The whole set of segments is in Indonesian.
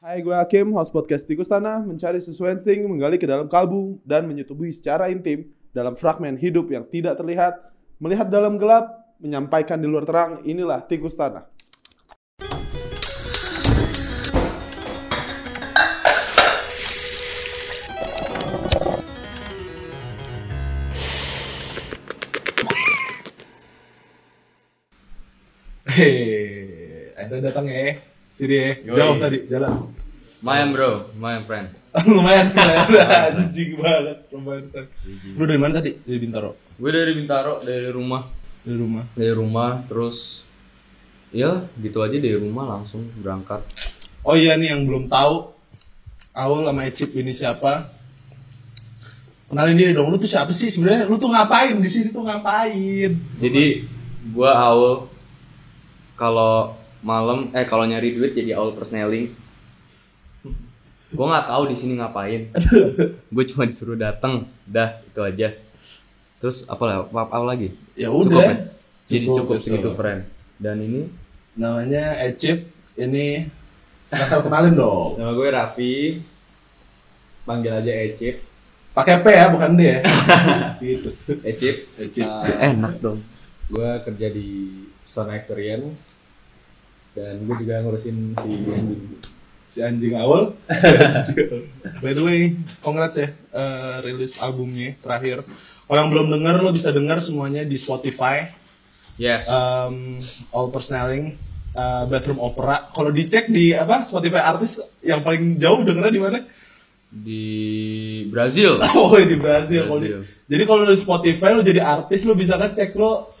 Hai, gue Hakim, host podcast Tikus Tanah, mencari sesuatu insting, menggali ke dalam kalbu, dan menyetubuhi secara intim dalam fragmen hidup yang tidak terlihat, melihat dalam gelap, menyampaikan di luar terang, inilah Tikus Tanah. Hei, ada datang ya. Sini ya. Jauh tadi jalan. Mayan bro, mayan friend. lumayan lumayan. anjing banget lumayan lu dari mana tadi? Dari Bintaro. Gue dari Bintaro, dari rumah, dari rumah. Dari rumah, terus ya gitu aja dari rumah langsung berangkat. oh iya nih yang belum tahu Aul sama Ecip ini siapa? Kenalin diri dong lu tuh siapa sih? Sebenarnya lu tuh ngapain di sini? Tuh ngapain? Jadi gua Aul kalau malam eh kalau nyari duit jadi Aul persneling. Gua nggak tahu di sini ngapain. Gue cuma disuruh datang, dah itu aja. Terus apa lah? Apa, apa lagi? ya Cukup udah ya? Jadi cukup, betul. segitu friend. Dan ini namanya Ecip ini silakan kenalin dong Nama gue Raffi, panggil aja Ecip. pakai P ya bukan D ya gitu Ecip, Ecip Uh, enak dong. gue kerja di Persona Experience dan gue juga ngurusin si anjing. si anjing awal. By the way, congrats ya eh, rilis albumnya terakhir. Kalau yang belum denger lo bisa denger semuanya di Spotify. Yes. Um, All Personaling, eh, Bedroom Opera. Kalau dicek di apa Spotify artis yang paling jauh dengernya di mana? di Brazil. Oh di Brazil. Kalau di- Brazil. jadi kalau di Spotify lo jadi artis lo bisa kan cek lo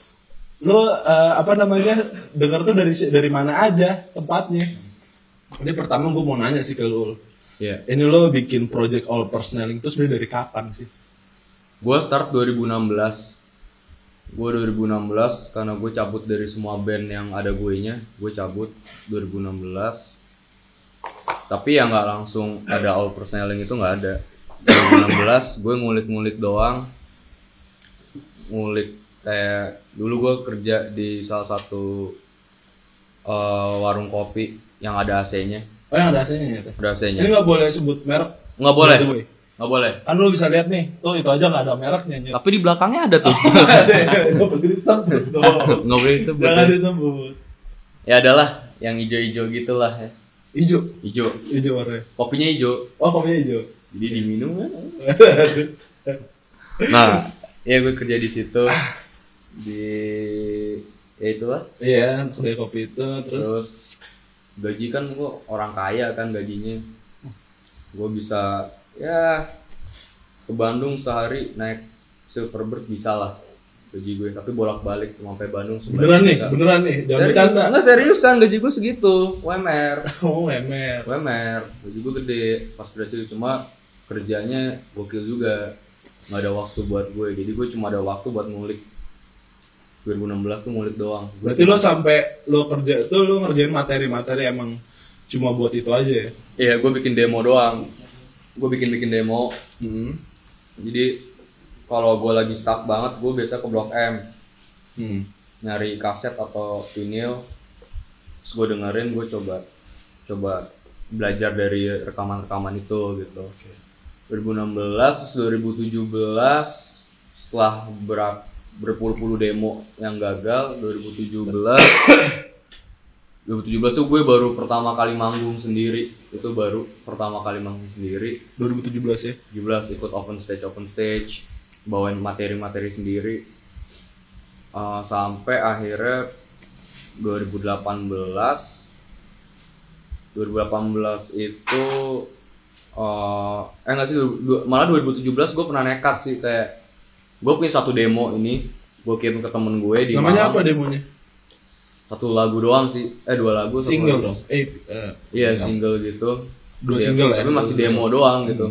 lo eh, apa namanya denger tuh dari dari mana aja tempatnya. Ini pertama gue mau nanya sih ke lo. Iya. Ini lo bikin project all personaling itu sebenarnya dari kapan sih? Gue start 2016. Gue 2016 karena gue cabut dari semua band yang ada gue nya. Gue cabut 2016. Tapi ya nggak langsung ada all personaling itu nggak ada. 2016 gue ngulik-ngulik doang. Ngulik kayak dulu gue kerja di salah satu eh, warung kopi yang ada AC-nya. Oh yang ada AC-nya ya? Teh? Ada AC-nya. Ini nggak boleh sebut merek. Nggak boleh. Nggak boleh. Kan lo bisa lihat nih, tuh itu aja nggak ada mereknya. Nyet. Tapi di belakangnya ada tuh. Nggak boleh disebut. Nggak boleh disebut. Ya. disebut. Ya adalah yang hijau-hijau gitulah ya. Hijau, Hijau. hijau warnanya. Kopinya hijau. Oh kopinya hijau. Jadi diminum kan. Nah, ya gue kerja di situ di ya itulah. Iya, kedai kopi itu terus. Terus gaji kan gue orang kaya kan gajinya. Gue bisa ya ke Bandung sehari naik Silverbird bisa lah gaji gue tapi bolak-balik cuma sampai Bandung sebenarnya Beneran nih, bisa. beneran nih, jangan Serius, bercanda. enggak seriusan gaji gue segitu UMR Oh, emer. UMR gaji gue gede pas kerja cuma kerjanya gokil juga nggak ada waktu buat gue jadi gue cuma ada waktu buat ngulik 2016 tuh ngulik doang. Gua Berarti lo sampai lo kerja itu lo ngerjain materi-materi emang cuma buat itu aja ya? iya gue bikin demo doang. Gue bikin bikin demo. Hmm. jadi kalau gue lagi stuck banget gue biasa ke blok M. Hmm. nyari kaset atau vinyl. Terus gue dengerin gue coba coba belajar dari rekaman-rekaman itu gitu. 2016 terus 2017 setelah ber berpuluh-puluh demo yang gagal 2017 2017 tuh gue baru pertama kali manggung sendiri. Itu baru pertama kali manggung sendiri. 2017 ya? 17 ikut open stage open stage bawain materi-materi sendiri. Uh, sampai akhirnya 2018 2018 itu uh, eh enggak sih du- du- malah 2017 gue pernah nekat sih kayak gue punya satu demo ini gue kirim ke temen gue di Namanya Malang. apa demonya? satu lagu doang sih eh dua lagu Single dong. Eh, eh, Iya single gitu. Dua Iya, single ya? Tapi masih demo doang gitu.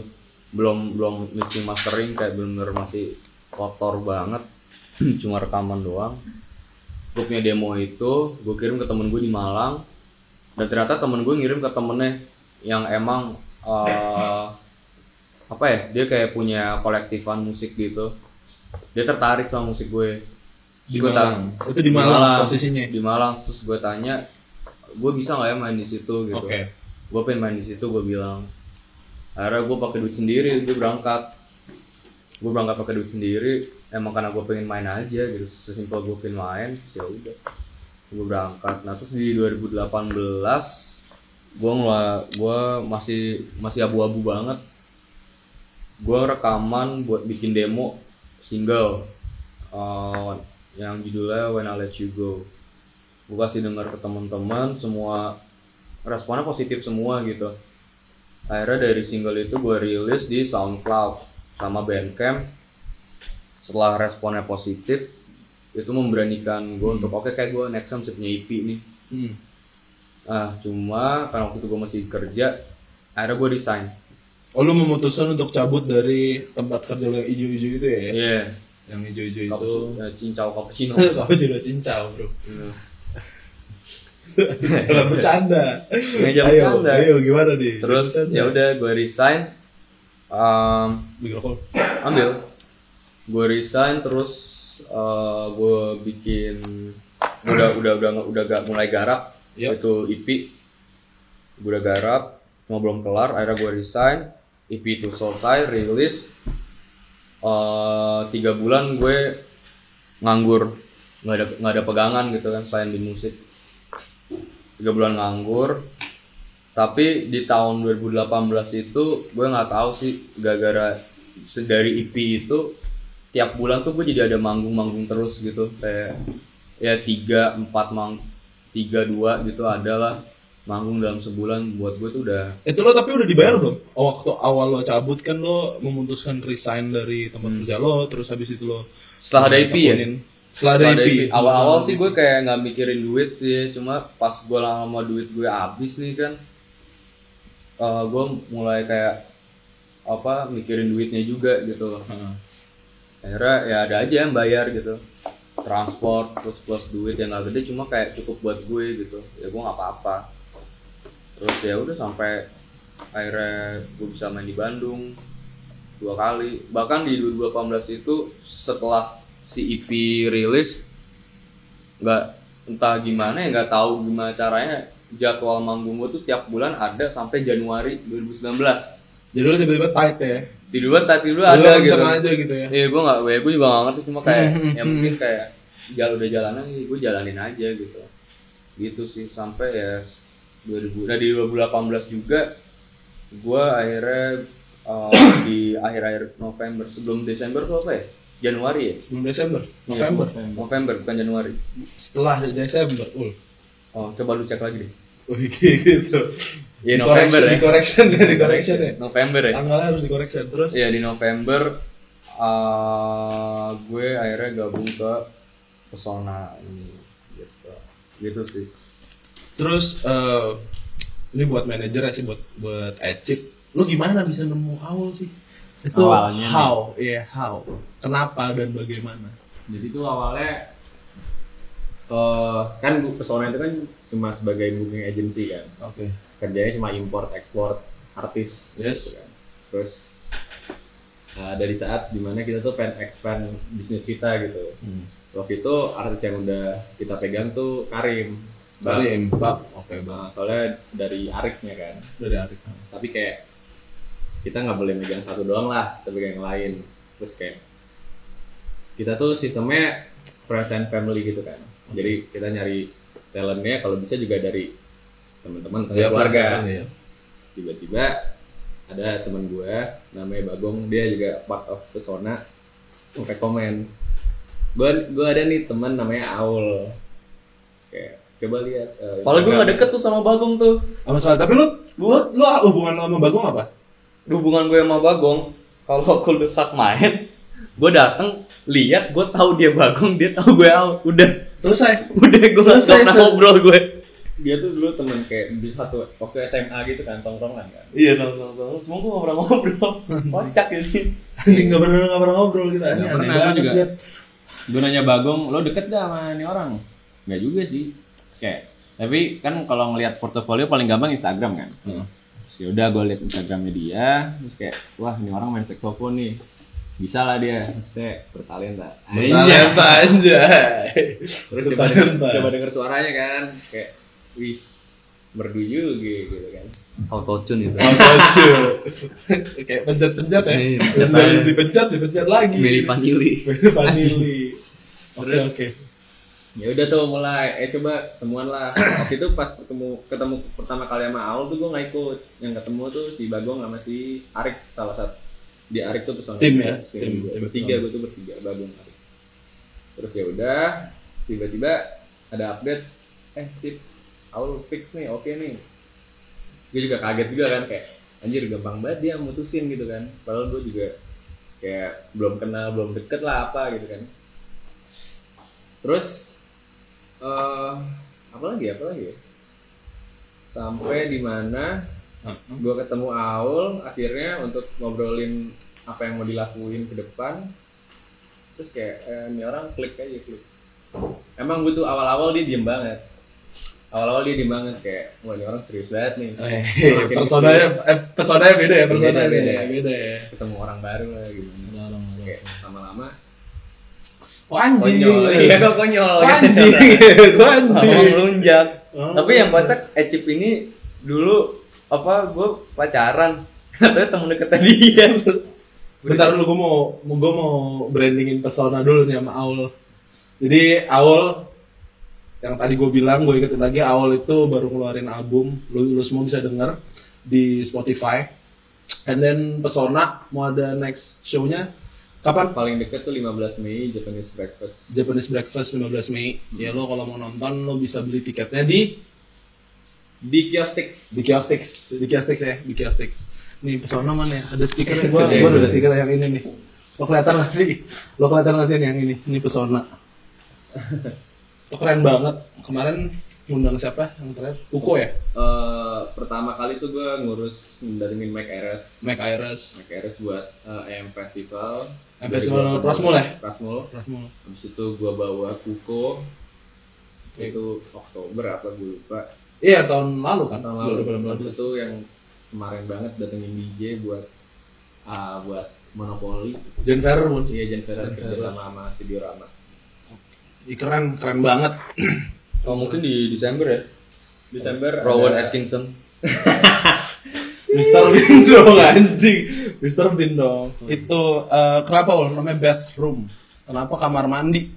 Belum belum mixing mastering kayak bener-bener masih kotor banget. Cuma rekaman doang. Gue punya demo itu, gue kirim ke temen gue di Malang. Dan ternyata temen gue ngirim ke temennya yang emang eh, apa ya? Dia kayak punya kolektifan musik gitu. Dia tertarik sama musik gue. Di Terus gue Malang. tanya- Itu di Malang posisinya? Di Malang. Terus gue tanya gue bisa nggak ya main di situ? Gitu. Oke. gue pengen main di situ gue bilang. Akhirnya gue pakai duit sendiri gue berangkat. Gue berangkat pakai duit sendiri emang karena gue pengen main aja gitu. Sesimpel gue pengen main terus ya udah. Gue berangkat. Nah terus di 2018 gue ngela gue masih masih abu-abu banget. Gue rekaman buat bikin demo single. Uh, yang judulnya When I Let You Go. Gue kasih dengar ke teman-teman semua responnya positif semua gitu. Akhirnya dari single itu gue rilis di SoundCloud sama Bandcamp. Setelah responnya positif itu memberanikan gue untuk oke kayak gue next time punya EP nih. Hmm. ah cuma karena waktu itu gue masih kerja akhirnya gue resign Oh lu memutuskan untuk cabut dari tempat kerja yang hijau-hijau itu ya? iya Yang hijau-hijau itu. eh, cincau cappuccino juga cincau bro. Iya. Kalau bercanda. Meja ayo, bercanda. ayo gimana nih? terus ya udah gue resign um, ambil gue resign terus uh, gue bikin udah udah udah udah gak mulai garap Yap. itu EP gue udah garap cuma belum kelar akhirnya gue resign EP itu selesai rilis Eh, tiga bulan gue nganggur. Nggak ada nggak ada pegangan gitu kan selain di musik. Tiga bulan nganggur. Tapi di tahun 2018 itu gue nggak tahu sih gara-gara dari EP itu tiap bulan tuh gue jadi ada manggung-manggung terus gitu. Kayak ya tiga empat mang tiga dua gitu adalah manggung dalam sebulan buat gue tuh udah Itu lo tapi udah dibayar belum? Oh, waktu awal lo cabut kan lo memutuskan resign dari tempat kerja lo, terus habis itu lo setelah ada EP ya. Setelah ada EP. awal-awal sih gue kayak nggak mikirin duit sih cuma pas gue lama duit gue habis nih kan eh gue mulai kayak apa mikirin duitnya juga gitu loh Heeh. akhirnya ya ada aja yang bayar gitu transport terus plus duit yang nggak gede cuma kayak cukup buat gue gitu ya gue nggak apa-apa terus ya udah sampai akhirnya gue bisa main di Bandung dua kali bahkan di 2018 itu setelah si EP rilis nggak entah gimana ya nggak tahu gimana caranya jadwal manggung gue tuh tiap bulan ada sampai Januari 2019 Jadi lo tiba-tiba tight ya. tiba-tiba tiba-tiba Lo ada gitu aja gitu ya. Iya gue nggak, ya gue juga nggak ngerti cuma kayak Hmm, hmm, ya hmm. mungkin kayak jalan udah jalanan ya gue jalanin aja gitu, gitu sih sampai ya 2000, nah di 2018 juga gue akhirnya uh, di akhir-akhir November sebelum Desember tuh apa ya? Januari ya? Sebelum Desember, Iya, November. November bukan Januari. Setelah Desember, ul. Oh coba lu cek lagi deh. Oh gitu. Iya Di November correction, ya. Di correction ya, di correction ya. November ya. Tanggalnya harus di correction. Terus Iya di November uh, gue akhirnya gabung ke Pesona ini gitu. Gitu sih. Terus eh, ini buat manajer ya sih buat buat Ecip. Lu gimana bisa nemu awal sih? Itu Awalnya how, iya how. Kenapa dan bagaimana? Jadi tuh awalnya eh kan bu- pesona itu kan cuma sebagai booking agency kan. Oke. Kerjanya cuma import ekspor artis. Yes. gitu kan. Terus eh, dari saat di mana kita tuh pengen expand bisnis kita gitu. Hmm. Waktu itu artis yang udah kita pegang tuh Karim. Bang. Dari Mbak. Oke. Nah, soalnya dari Arifnya kan. Dari Arif. Tapi kayak kita nggak boleh megang satu doang lah, kita pegang yang lain. Terus kayak kita tuh sistemnya friends and family gitu kan. Jadi kita nyari talentnya kalau bisa juga dari teman-teman atau keluarga. Iya. Terus Tiba-tiba ada teman gue namanya Bagong, dia juga part of Pesona. Sampai komen, gue gue ada nih teman namanya Aul. Terus kayak coba lihat. eh, Padahal gue gak deket tuh sama Bagong tuh. Apa salah? Tapi lu lu lu hubungan lo sama Bagong apa? Hubungan gue sama Bagong, kalau aku desak main, gue dateng, lihat, gue tahu dia Bagong, dia tahu gue out. Udah, Selesai. udah gue gak Selesai, pernah ngobrol gue. dia tuh dulu temen kayak di satu waktu SMA gitu kan tongkrongan kan Iya, tahu. Cuma gue gak pernah ngobrol. Kocak ini. Anjing enggak pernah enggak pernah ngobrol Nggak aneh pernah, banget, juga. gue nanya Bagong, lo deket gak sama ini orang? Nggak juga sih. Kayak, tapi kan kalau ngelihat portofolio paling gampang Instagram kan. Hmm. Terus yaudah gue liat Instagramnya dia, terus kayak, wah ini orang main saxophone nih. Bisa lah dia, maksudnya bertalenta. Bertalenta anjay. terus coba denger, coba denger suaranya kan Terus kayak wih merdu juga gitu kan auto tune itu Auto Kayak pencet-pencet ya. Iya, Yang dari dipencet, dipencet lagi. Mili Vanilli Vanilli. Oke, Terus- oke. Ya udah tuh mulai. Eh coba temuan lah. Waktu itu pas ketemu ketemu pertama kali sama Aul tuh gue nggak ikut. Yang ketemu tuh si Bagong sama si Arik salah satu. Di Arik tuh pesona Tim ya? tim, Tim. Tim. bertiga gue tuh bertiga Bagong Arik. Terus ya udah tiba-tiba ada update. Eh tip Aul fix nih oke nih. Gue juga kaget juga kan kayak anjir gampang banget dia mutusin gitu kan. Padahal gue juga kayak belum kenal belum deket lah apa gitu kan. Terus eh apa lagi apa lagi ya? sampai di mana gue ketemu Aul akhirnya untuk ngobrolin apa yang mau dilakuin ke depan. Terus kayak eh, ini orang klik aja klik. Emang gue tuh awal-awal dia diem banget. Awal-awal dia diem banget kayak wah ini orang serius banget nih. Eh, Personanya, eh, personanya beda ya, personanya Beda, beda, beda. beda ya. ketemu orang baru lah terus kayak lama-lama Oh, anjing. konyol iya kok konyol Anjing. Gua anjing. Oh. tapi yang kocak Ecip ini dulu apa gue pacaran katanya temen deketnya dia Bentar dulu gue mau, gue mau brandingin pesona dulu nih sama Aul. Jadi Aul yang tadi gue bilang gue ingetin lagi Aul itu baru ngeluarin album, lu, lu semua bisa denger di Spotify. And then Pesona mau ada next show-nya kapan? paling deket tuh 15 Mei Japanese Breakfast Japanese Breakfast 15 Mei. Ya lo kalau mau nonton lo bisa beli tiketnya di di Kiostix di Kiostix, di Kiostix ya, di Kiostix. Nih pesona mana ya? Ada stikernya gua, gua ada stiker yang ini nih. Lo kelihatan gak sih? Lo kelihatan gak sih yang ini? Ini pesona. Itu keren banget. Kemarin ngundang siapa yang terakhir? Uko ya? Eh, pertama kali tuh gue ngurus datengin Mike Ayres Mike Ayres. Mike Ayres buat eh, AM Festival Festival Prasmul ya? Prasmul Rahmul. habis itu gue bawa Kuko itu Oktober apa gue lupa Iya tahun lalu kan? tahun lalu 2018. habis itu yang kemarin banget datengin DJ buat ah buat Monopoli Jen Ferrer pun. iya Jen Ferrer kerja sama sama Studio Rama Ih, keren, keren banget. oh mungkin di Desember ya Desember Rowan ada- Atkinson Mister Bean dong anjing. Mister Bean dong. Itu eh, kenapa Ul? namanya bathroom? Kenapa kamar mandi?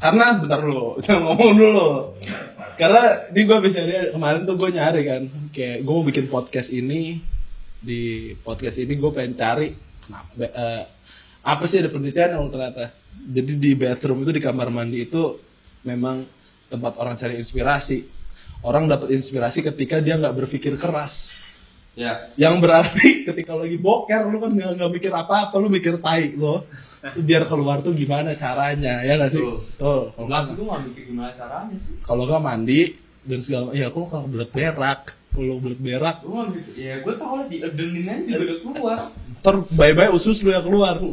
Karena bentar dulu, jangan ngomong dulu. Karena ini gue bisa nyari kemarin tuh gue nyari kan, kayak gue mau bikin podcast ini di podcast ini gue pengen cari kenapa eh, apa sih ada penelitian yang ternyata. Jadi di bathroom itu di kamar mandi itu memang tempat orang cari inspirasi. Orang dapat inspirasi ketika dia nggak berpikir keras ya. Yang berarti ketika lo lagi boker lu kan nggak nggak mikir apa apa lu mikir tai lo. Biar keluar tuh gimana caranya ya nggak sih? Betul. tuh. Kalau enggak nggak- sih gue nggak mikir gimana caranya sih. Kalau nggak mandi dan segala ya aku kalau belet berak kalau belet berak. Gue nggak mikir ya gue tau lah diedenin aja juga udah keluar. Ntar bye bye usus lu yang keluar.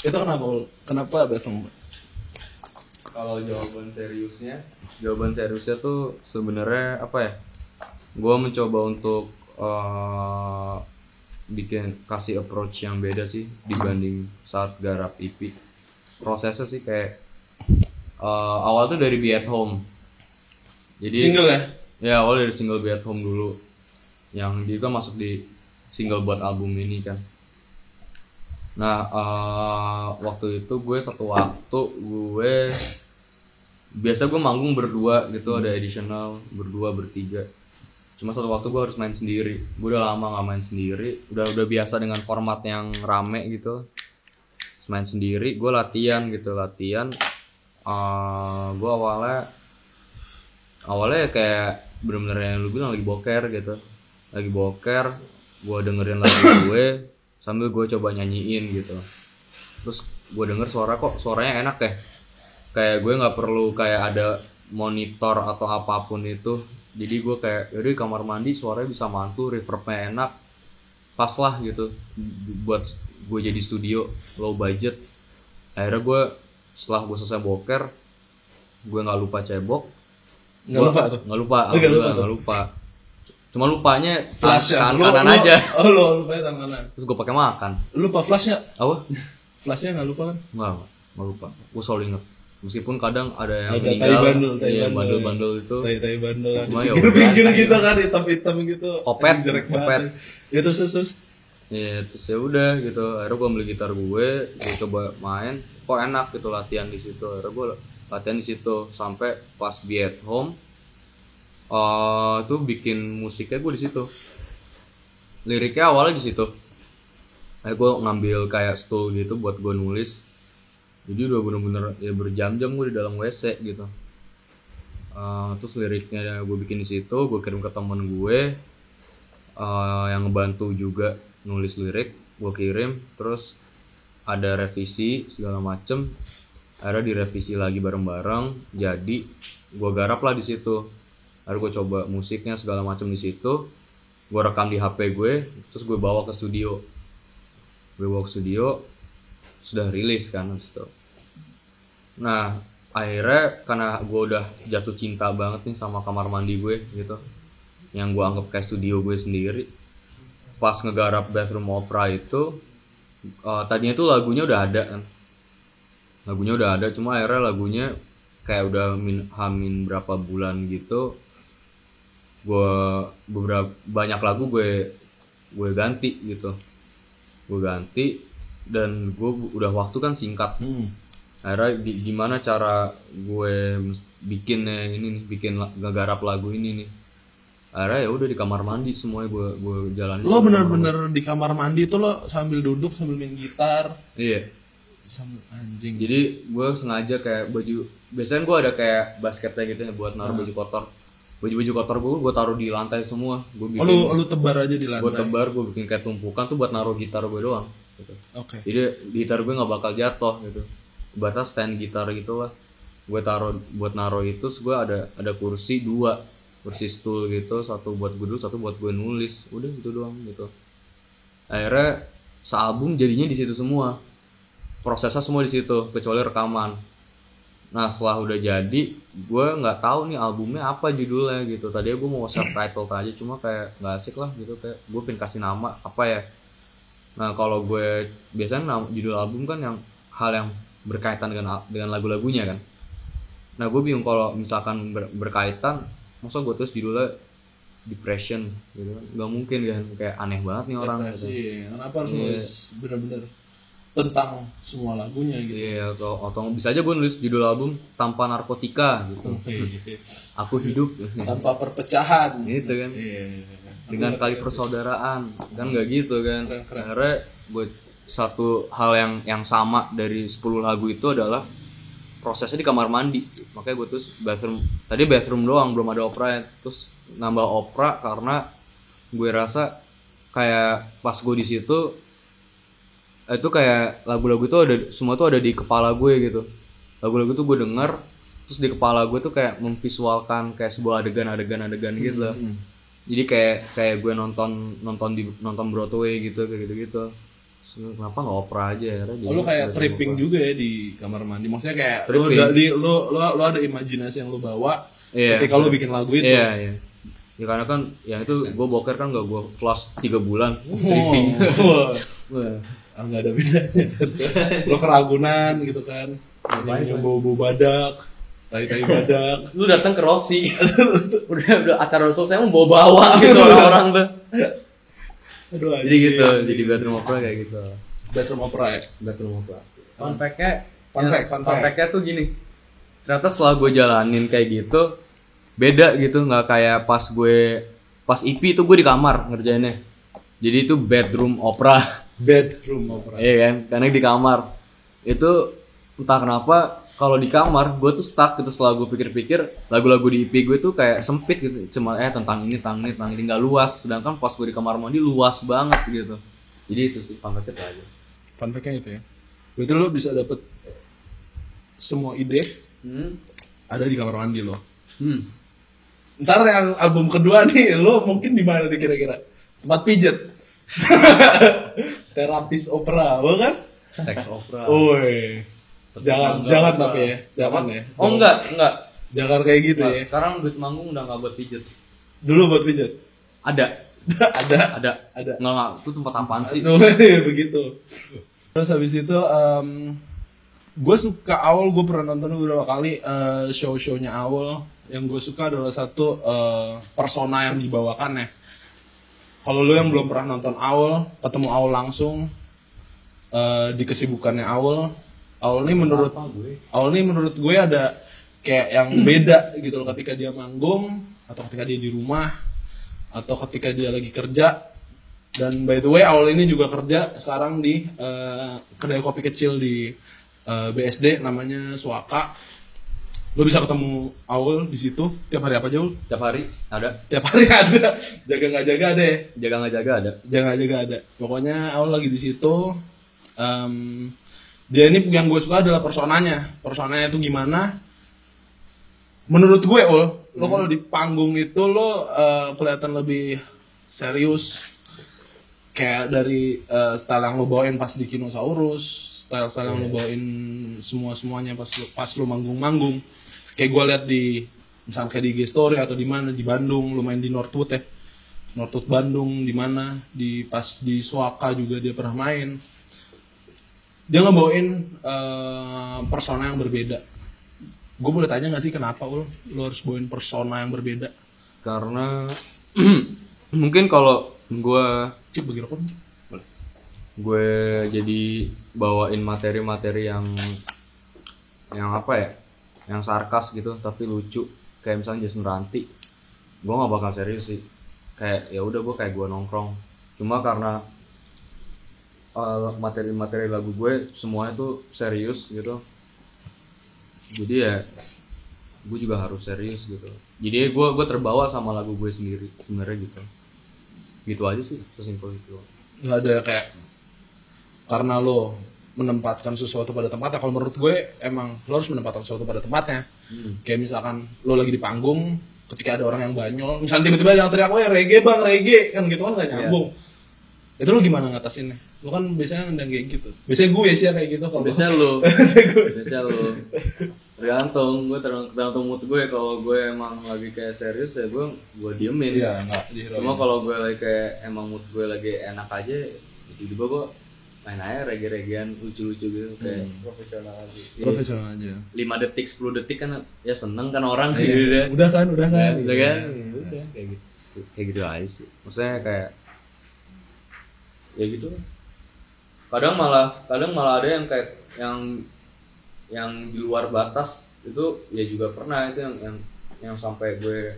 Itu kenapa kenapa bathroom Kalau jawaban seriusnya, jawaban seriusnya tuh sebenarnya apa ya? Gua mencoba untuk eh, bikin kasih approach yang beda sih dibanding saat garap EP. Prosesnya sih kayak eh, awal tuh dari Be at Home. Jadi single ya Ya awal dari single Be at Home dulu Yang dia kan masuk di single buat album ini kan Nah eh, waktu itu gue satu waktu gue Biasa gue manggung berdua gitu ada additional berdua bertiga Cuma satu waktu gue harus main sendiri. Gue udah lama gak main sendiri. Udah udah biasa dengan format yang rame gitu. Terus main sendiri gue latihan gitu latihan. Eh gue awalnya awalnya kayak bener-bener yang lu bilang lagi boker gitu. Lagi boker gue dengerin lagu gue sambil gue coba nyanyiin gitu. Terus gue denger suara kok suaranya enak ya. Kayak gue nggak perlu kayak ada monitor atau apa pun itu jadi gue kayak yaudah di kamar mandi suaranya bisa mantul reverbnya enak pas lah gitu. Buat gue jadi studio low budget. Akhirnya gue setelah gue selesai boker gue nggak lupa cebok. Nggak lupa tuh? nggak lupa Oh, nggak lupa lupa. Cuma lupanya flash ya? tangan kanan lu- aja. oh lu lupa ya tangan kanan. Terus gue pakai makan. Lu lupa flashnya apa? Flashnya nggak lupa kan? Nggak nggak lupa. Gue selalu inget meskipun kadang ada yang Ada tai meninggal bandel, tai iya bandel. bandel-bandel itu Tai-tai bandel kan. Cuma ya Pinggir-pinggir udah. gitu kan hitam-hitam gitu. Kopet, kopet. Ya terus terus. ya terus ya udah gitu akhirnya gue beli gitar gue gue coba main kok enak gitu latihan di situ akhirnya gue latihan di situ sampai pas be at home eh tuh bikin musiknya gue di situ liriknya awalnya di situ eh gue ngambil kayak stool gitu buat gue nulis jadi udah bener-bener ya berjam-jam gue di dalam wc gitu. Eh, terus liriknya gue bikin di situ gue kirim ke temen gue eh, yang ngebantu juga nulis lirik gue kirim. Terus ada revisi segala macem. Akhirnya direvisi lagi bareng-bareng jadi gue garap lah di situ. Akhirnya gue coba musiknya segala macem di situ. Gue rekam di HP gue terus gue bawa ke studio. Gue bawa ke studio sudah rilis kan habis itu. Nah akhirnya karena gue udah jatuh cinta banget nih sama kamar mandi gue gitu. Yang gue anggap kayak studio gue sendiri. Pas ngegarap bathroom opera itu eh, tadinya tuh lagunya udah ada kan. Lagunya udah ada cuma akhirnya lagunya kayak udah min, hamin berapa bulan gitu gue beberapa banyak lagu gue gue ganti gitu. Gue ganti dan gue udah waktu kan singkat Hmm. akhirnya di- gimana cara gue bikinnya ini nih bikin ngegarap lagu ini nih akhirnya ya udah di kamar mandi semuanya gue gue jalanin Lo bener-bener di kamar mandi tuh lo sambil duduk sambil main gitar. iya Sambil anjing. jadi gue sengaja kayak baju biasanya gue ada kayak basketnya gitu ya buat naruh baju kotor baju-baju kotor gue gue taruh di lantai semua gue Oh, bikin lu, lu tebar aja di gue lantai. tebar gue bikin kayak tumpukan tuh buat naruh gitar gue doang gitu. Oke. jadi gitar gue nggak bakal jatuh gitu. Batas stand gitar gitu lah gue taruh buat naruh itu gue ada ada kursi dua. Kursi stool gitu satu buat gue duduk satu buat gue nulis. Udah gitu doang gitu. Akhirnya sealbum jadinya di situ semua. Prosesnya semua di situ kecuali rekaman. Nah setelah udah jadi gue nggak tahu nih albumnya apa judulnya gitu. Tadinya gue mau self titled aja cuma kayak nggak asik lah gitu. Kayak gue pengen kasih nama apa ya Nah kalau gue biasanya judul album kan yang hal yang berkaitan dengan dengan lagu-lagunya kan. Nah gue bingung kalau misalkan ber- berkaitan, masa gue terus judulnya depression gitu kan? Gak mungkin kan kayak aneh banget nih orang. gitu. Depresi. Kenapa harus Iya. nulis bener-bener tentang semua lagunya gitu. Iya atau, atau bisa aja gue nulis judul album tanpa narkotika gitu. Aku hidup Tanpa perpecahan. gitu kan. Iya. Iya, iya. dengan Aku tali persaudaraan. Kan nggak gitu kan. Akhirnya gue satu hal yang yang sama dari 10 lagu itu adalah prosesnya di kamar mandi. Makanya gue terus bathroom tadi bathroom doang belum ada opera terus nambah opera karena gue rasa kayak pas gue di situ itu kayak lagu-lagu itu ada semua tuh ada di kepala gue gitu. Lagu-lagu tuh gue denger terus di kepala gue tuh kayak memvisualkan kayak sebuah adegan-adegan-adegan gitu lah Hmm. Jadi kayak kayak gue nonton nonton di nonton Broadway gitu kayak gitu gitu kenapa nggak opera aja ya Oh, lu kayak tripping juga ya di kamar mandi. Maksudnya kayak lu, Tripping. udah di, lu, lu, lu ada imajinasi yang lu bawa iya ketika lu bikin lagu itu. iya iya ya karena kan yang itu gue boker kan gak gue flash tiga bulan tripping Wah. Wah. Ah, nggak ada bedanya. lu keragunan gitu kan. Yang bau-bau badak. Tai-tai badak. lu datang ke Rossi. Udah udah acara selesai mau bawa bawa gitu orang-orang tuh. Aduh, jadi gitu jadi bedroom opera kayak gitu. Bedroom opera ya. bedroom opera fun fact-nya Fun fact, fun fact. fact-nya tuh gini. Ternyata setelah gue jalanin kayak gitu beda gitu nggak kayak pas gue pas IP itu gue di kamar ngerjainnya. Jadi itu bedroom opera Bedroom opera. Iya kan, karena di kamar. Itu entah kenapa kalau di kamar gue tuh stuck gitu setelah gue pikir-pikir lagu-lagu di IP gue tuh kayak sempit gitu cuma eh tentang ini tentang ini tentang ini nggak luas sedangkan pas gue di kamar mandi luas banget gitu jadi itu sih fun fact aja Fun fact-nya itu ya. Berarti lu bisa dapet semua ide hmm. ada di kamar mandi lo. Hmm. Ntar yang album kedua nih, lo mungkin di mana nih kira-kira? Tempat pijet. Terapis opera, lo kan? sex opera Woi. Jangan, jangan tapi ya, jangan ya. oh enggak enggak. Jangan kayak gitu Enggak, ya. sekarang duit manggung udah nggak buat pijet. Dulu buat pijet. ada. Ada, ada. Ada. nggak nggak itu tempat apaan sih? Begitu. Terus habis itu em, gue suka Aul gue pernah nonton beberapa kali eh, show-shownya Aul. Yang gue suka adalah satu eh, persona yang dibawakan ya. Kalau lu yang belum pernah nonton Aul ketemu Aul langsung eh, di kesibukannya Aul Aul ini menurut Aul ini menurut gue ada kayak yang beda gitu loh ketika dia manggung atau ketika dia di rumah atau ketika dia lagi kerja dan by the way Aul ini juga kerja sekarang di eh, kedai kopi kecil di eh, BSD namanya Suaka. Lo bisa ketemu Aul di situ tiap hari apa aja Ul? Tiap hari ada, Tiap hari ada. Jaga nggak jaga ada ya? jaga nggak jaga ada. Jaga nggak jaga ada. Pokoknya Aul lagi di situ. Em, dia ini yang gue suka adalah personanya. Personanya itu gimana? Menurut gue Ul, lo kalau di panggung itu lo eh, kelihatan lebih serius, kayak dari eh, style yang lo bawain pas di Kinosaurus, style-style yang lo bawain semua semuanya pas lo, pas lo manggung-manggung. Kayak gue liat di misalnya kayak di G-Story atau di mana di Bandung, lo main di Northwood ya. Northwood Bandung di mana di pas di Suaka juga dia pernah main. Dia ngebawain eh, persona yang berbeda. Gue boleh tanya gak sih kenapa ul lo harus bawain persona yang berbeda? Karena mungkin kalau gue Cip bagi rokok gue jadi bawain materi-materi yang yang apa ya? Yang sarkas gitu tapi lucu. Kayak misalnya Jason Ranti gue nggak bakal serius sih. Kayak ya udah gue kayak gue nongkrong. Cuma karena uh, materi-materi lagu gue semuanya tuh serius gitu jadi ya gue juga harus serius gitu jadi gue gue terbawa sama lagu gue sendiri sebenarnya gitu gitu aja sih sesimpel itu Gak ada kayak karena lo menempatkan sesuatu pada tempatnya. Kalau menurut gue emang lo harus menempatkan sesuatu pada tempatnya. Kayak misalkan lo lagi di panggung, ketika ada orang yang banyol, misalnya tiba-tiba ada yang teriak, "Weh, reggae bang, reggae!" kan gitu kan gak nyambung. Itu lo gimana ngatasinnya? Lo kan biasanya nendang kayak gitu. Biasanya gue sih ya kayak gitu. Kalau biasanya lu biasanya gue. biasanya lu tergantung gue tergantung, mood gue kalau gue emang lagi kayak serius ya gue gue diemin Iya, enggak cuma kalau gue lagi kayak emang mood gue lagi enak aja tiba-tiba gue main aja reggae-reggaean lucu-lucu gitu kayak profesional aja profesional aja. 5 detik 10 detik kan ya seneng kan orang Iya. gitu udah Udah kan, udah kan. udah kan Ya udah kayak gitu kayak gitu aja sih maksudnya kayak ya gitu lah. Kadang malah kadang malah ada yang kayak yang yang di luar batas itu ya juga pernah itu yang yang yang sampai gue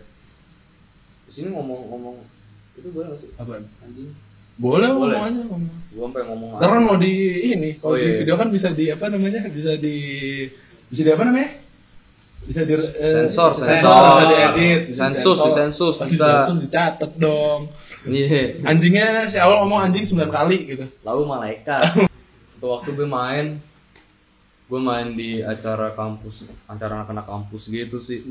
di sini ngomong-ngomong itu boleh gak sih Apaan? anjing Boleh, Boleh. ngomong aja ngomong. gue sampai ngomong kan mau di ini, kalau Oh, di iya. video kan bisa di apa namanya? Bisa di bisa di apa namanya? Bisa di eh, Sensor, sensor, sensor. bisa diedit, bisa Sensus, disensus, bisa. Sensus dicatat dong. Iya. Anjingnya si awal ngomong anjing 9 kali gitu. lalu malaikat. Waktu gue main gue main di acara kampus acara anak-anak kampus gitu sih.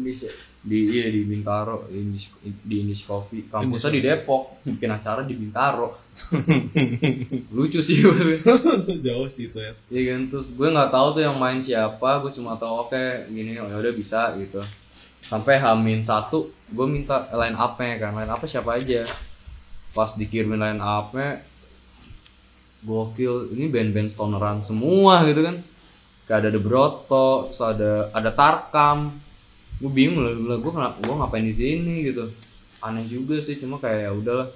Di iya di Bintaro di Indis, di Indis Coffee. Kampusnya di Depok. Bikin acara di Bintaro. Lucu sih gue. Jauh sih itu ya. Iya kan terus gue nggak tahu tuh yang main siapa. Gue cuma tahu oke gini ya udah bisa gitu. Sampai hamin satu gue minta line up-nya kan. Line up siapa aja pas dikirimin line up-nya gokil. Ini band-band stoneran semua gitu kan. Kayak ada The Broto terus ada ada Tarkam. Gue bingung lah gue gue gue ngapain di sini gitu. Aneh juga sih cuma kayak ya udahlah.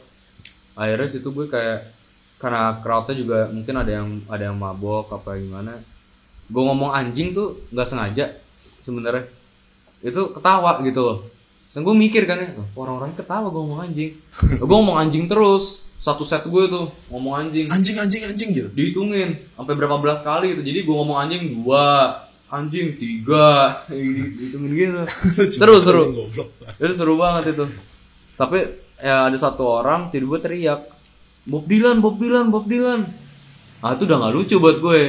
Akhirnya situ gue kayak karena crowdnya juga mungkin ada yang ada yang mabok apa gimana. Gue ngomong anjing tuh nggak sengaja sebenarnya. Itu ketawa gitu loh Terus gue mikir kan ya "Loh, orang-orang ketawa gue ngomong anjing. Gue ngomong anjing terus satu set gue tuh ngomong anjing. Anjing anjing anjing gitu. dihitungin sampai berapa belas kali gitu. Jadi gue ngomong anjing dua anjing tiga dihitungin gitu. Seru seru. itu seru banget itu. Tapi ya ada satu orang tiba-tiba teriak Bob Dylan Bob Dylan Bob Dylan. Ah itu udah nggak lucu buat gue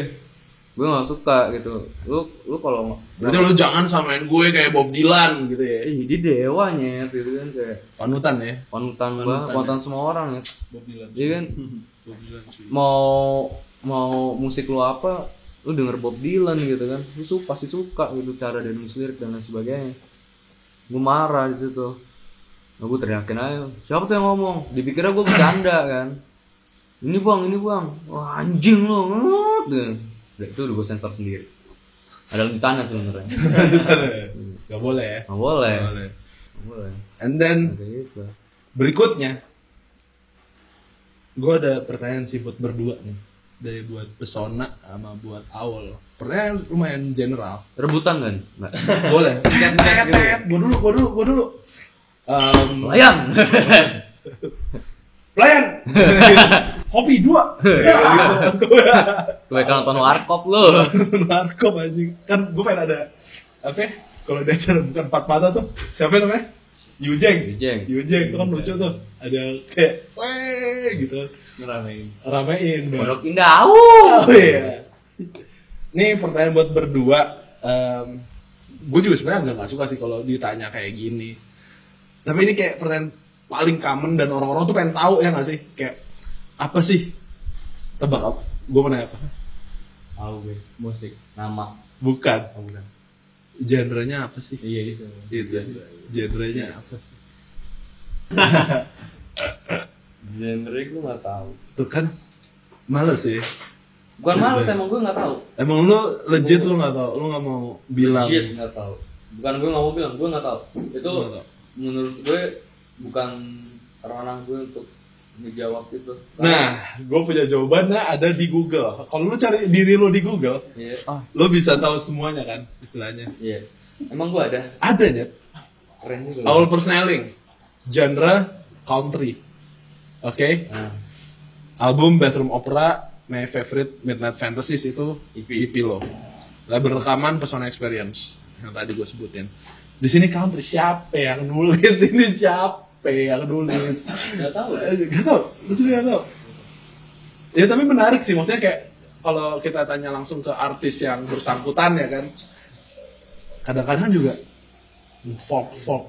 gue nggak suka gitu. Lu lu kalau Berarti lu jangan samain gue kayak Bob Dylan gitu ya. ih dia dewanya gitu kan kayak Panutan ya. panutan banget panutan semua orang ya Bob Dylan. iya kan? Bob Dylan sih. mau mau musik lu apa lu denger Bob Dylan gitu kan. Lu su pasti suka gitu cara dia nulis lirik dan lain sebagainya. Gue marah di situ. Nah, gue teriakin aja. Siapa tuh yang ngomong? Dipikirnya gue bercanda kan. Ini bang ini bang. Wah anjing lo Ngut. Udah, itu udah gue sensor sendiri ada lanjutannya sebenarnya Gak boleh ya. nggak boleh Nggak boleh. nggak boleh And then gitu berikutnya, gue ada pertanyaan sih buat berdua nih. Dari buat pesona sama buat awal. Pertanyaan lumayan general. rebutan kan mbak Boleh. Gue dulu, gue dulu, gue dulu. Um, layang pelayan. Kopi dua. gue kan nonton warkop lu Narkop anjing. Kan gue pengen ada apa ya? Kalau di acara bukan empat mata tuh siapa namanya? Yujeng. Yujeng. Yujeng itu kan lucu tuh. Ada kayak weh gitu. ngeramein Ramein. Pondok indah Oh iya. Nih pertanyaan buat berdua. Em, gue juga sebenarnya agak gak suka sih kalau ditanya kayak gini. Tapi ini kayak pertanyaan paling common dan orang-orang tuh pengen tahu ya gak sih? Kayak apa sih? Tebak apa? Gue mau nanya apa? tahu gue musik nama Bukan. oh, bukan Genrenya apa sih? iya itu Itu. Genrenya apa sih? genre gue nggak tahu Tuh kan males sih. bukan males emang gue nggak tahu Emang lu legit lu gak tau? Lu gak mau bilang? Legit nggak tahu bukan gue nggak mau bilang gue nggak tahu itu nggak tahu. menurut gue bukan ranah gue untuk ngejawab itu Nah, gue punya jawabannya ada di Google. Kalau lu cari diri lu di Google, iya lu bisa tahu semuanya kan istilahnya. iya emang gue ada Ada ya. keren juga Our personaling, genre country. Oke, nah, album Bathroom Opera, My Favorite Midnight Fantasies itu EP, EP lo. Label rekaman Persona Experience yang tadi gue sebutin. Di sini country siapa yang nulis ini siapa yang nulis? nggak tahu Eh, Gak tau, lu sendiri gak tau Ya tapi menarik sih, maksudnya kayak kalau kita tanya langsung ke artis yang bersangkutan ya kan? Kadang-kadang juga folk, folk,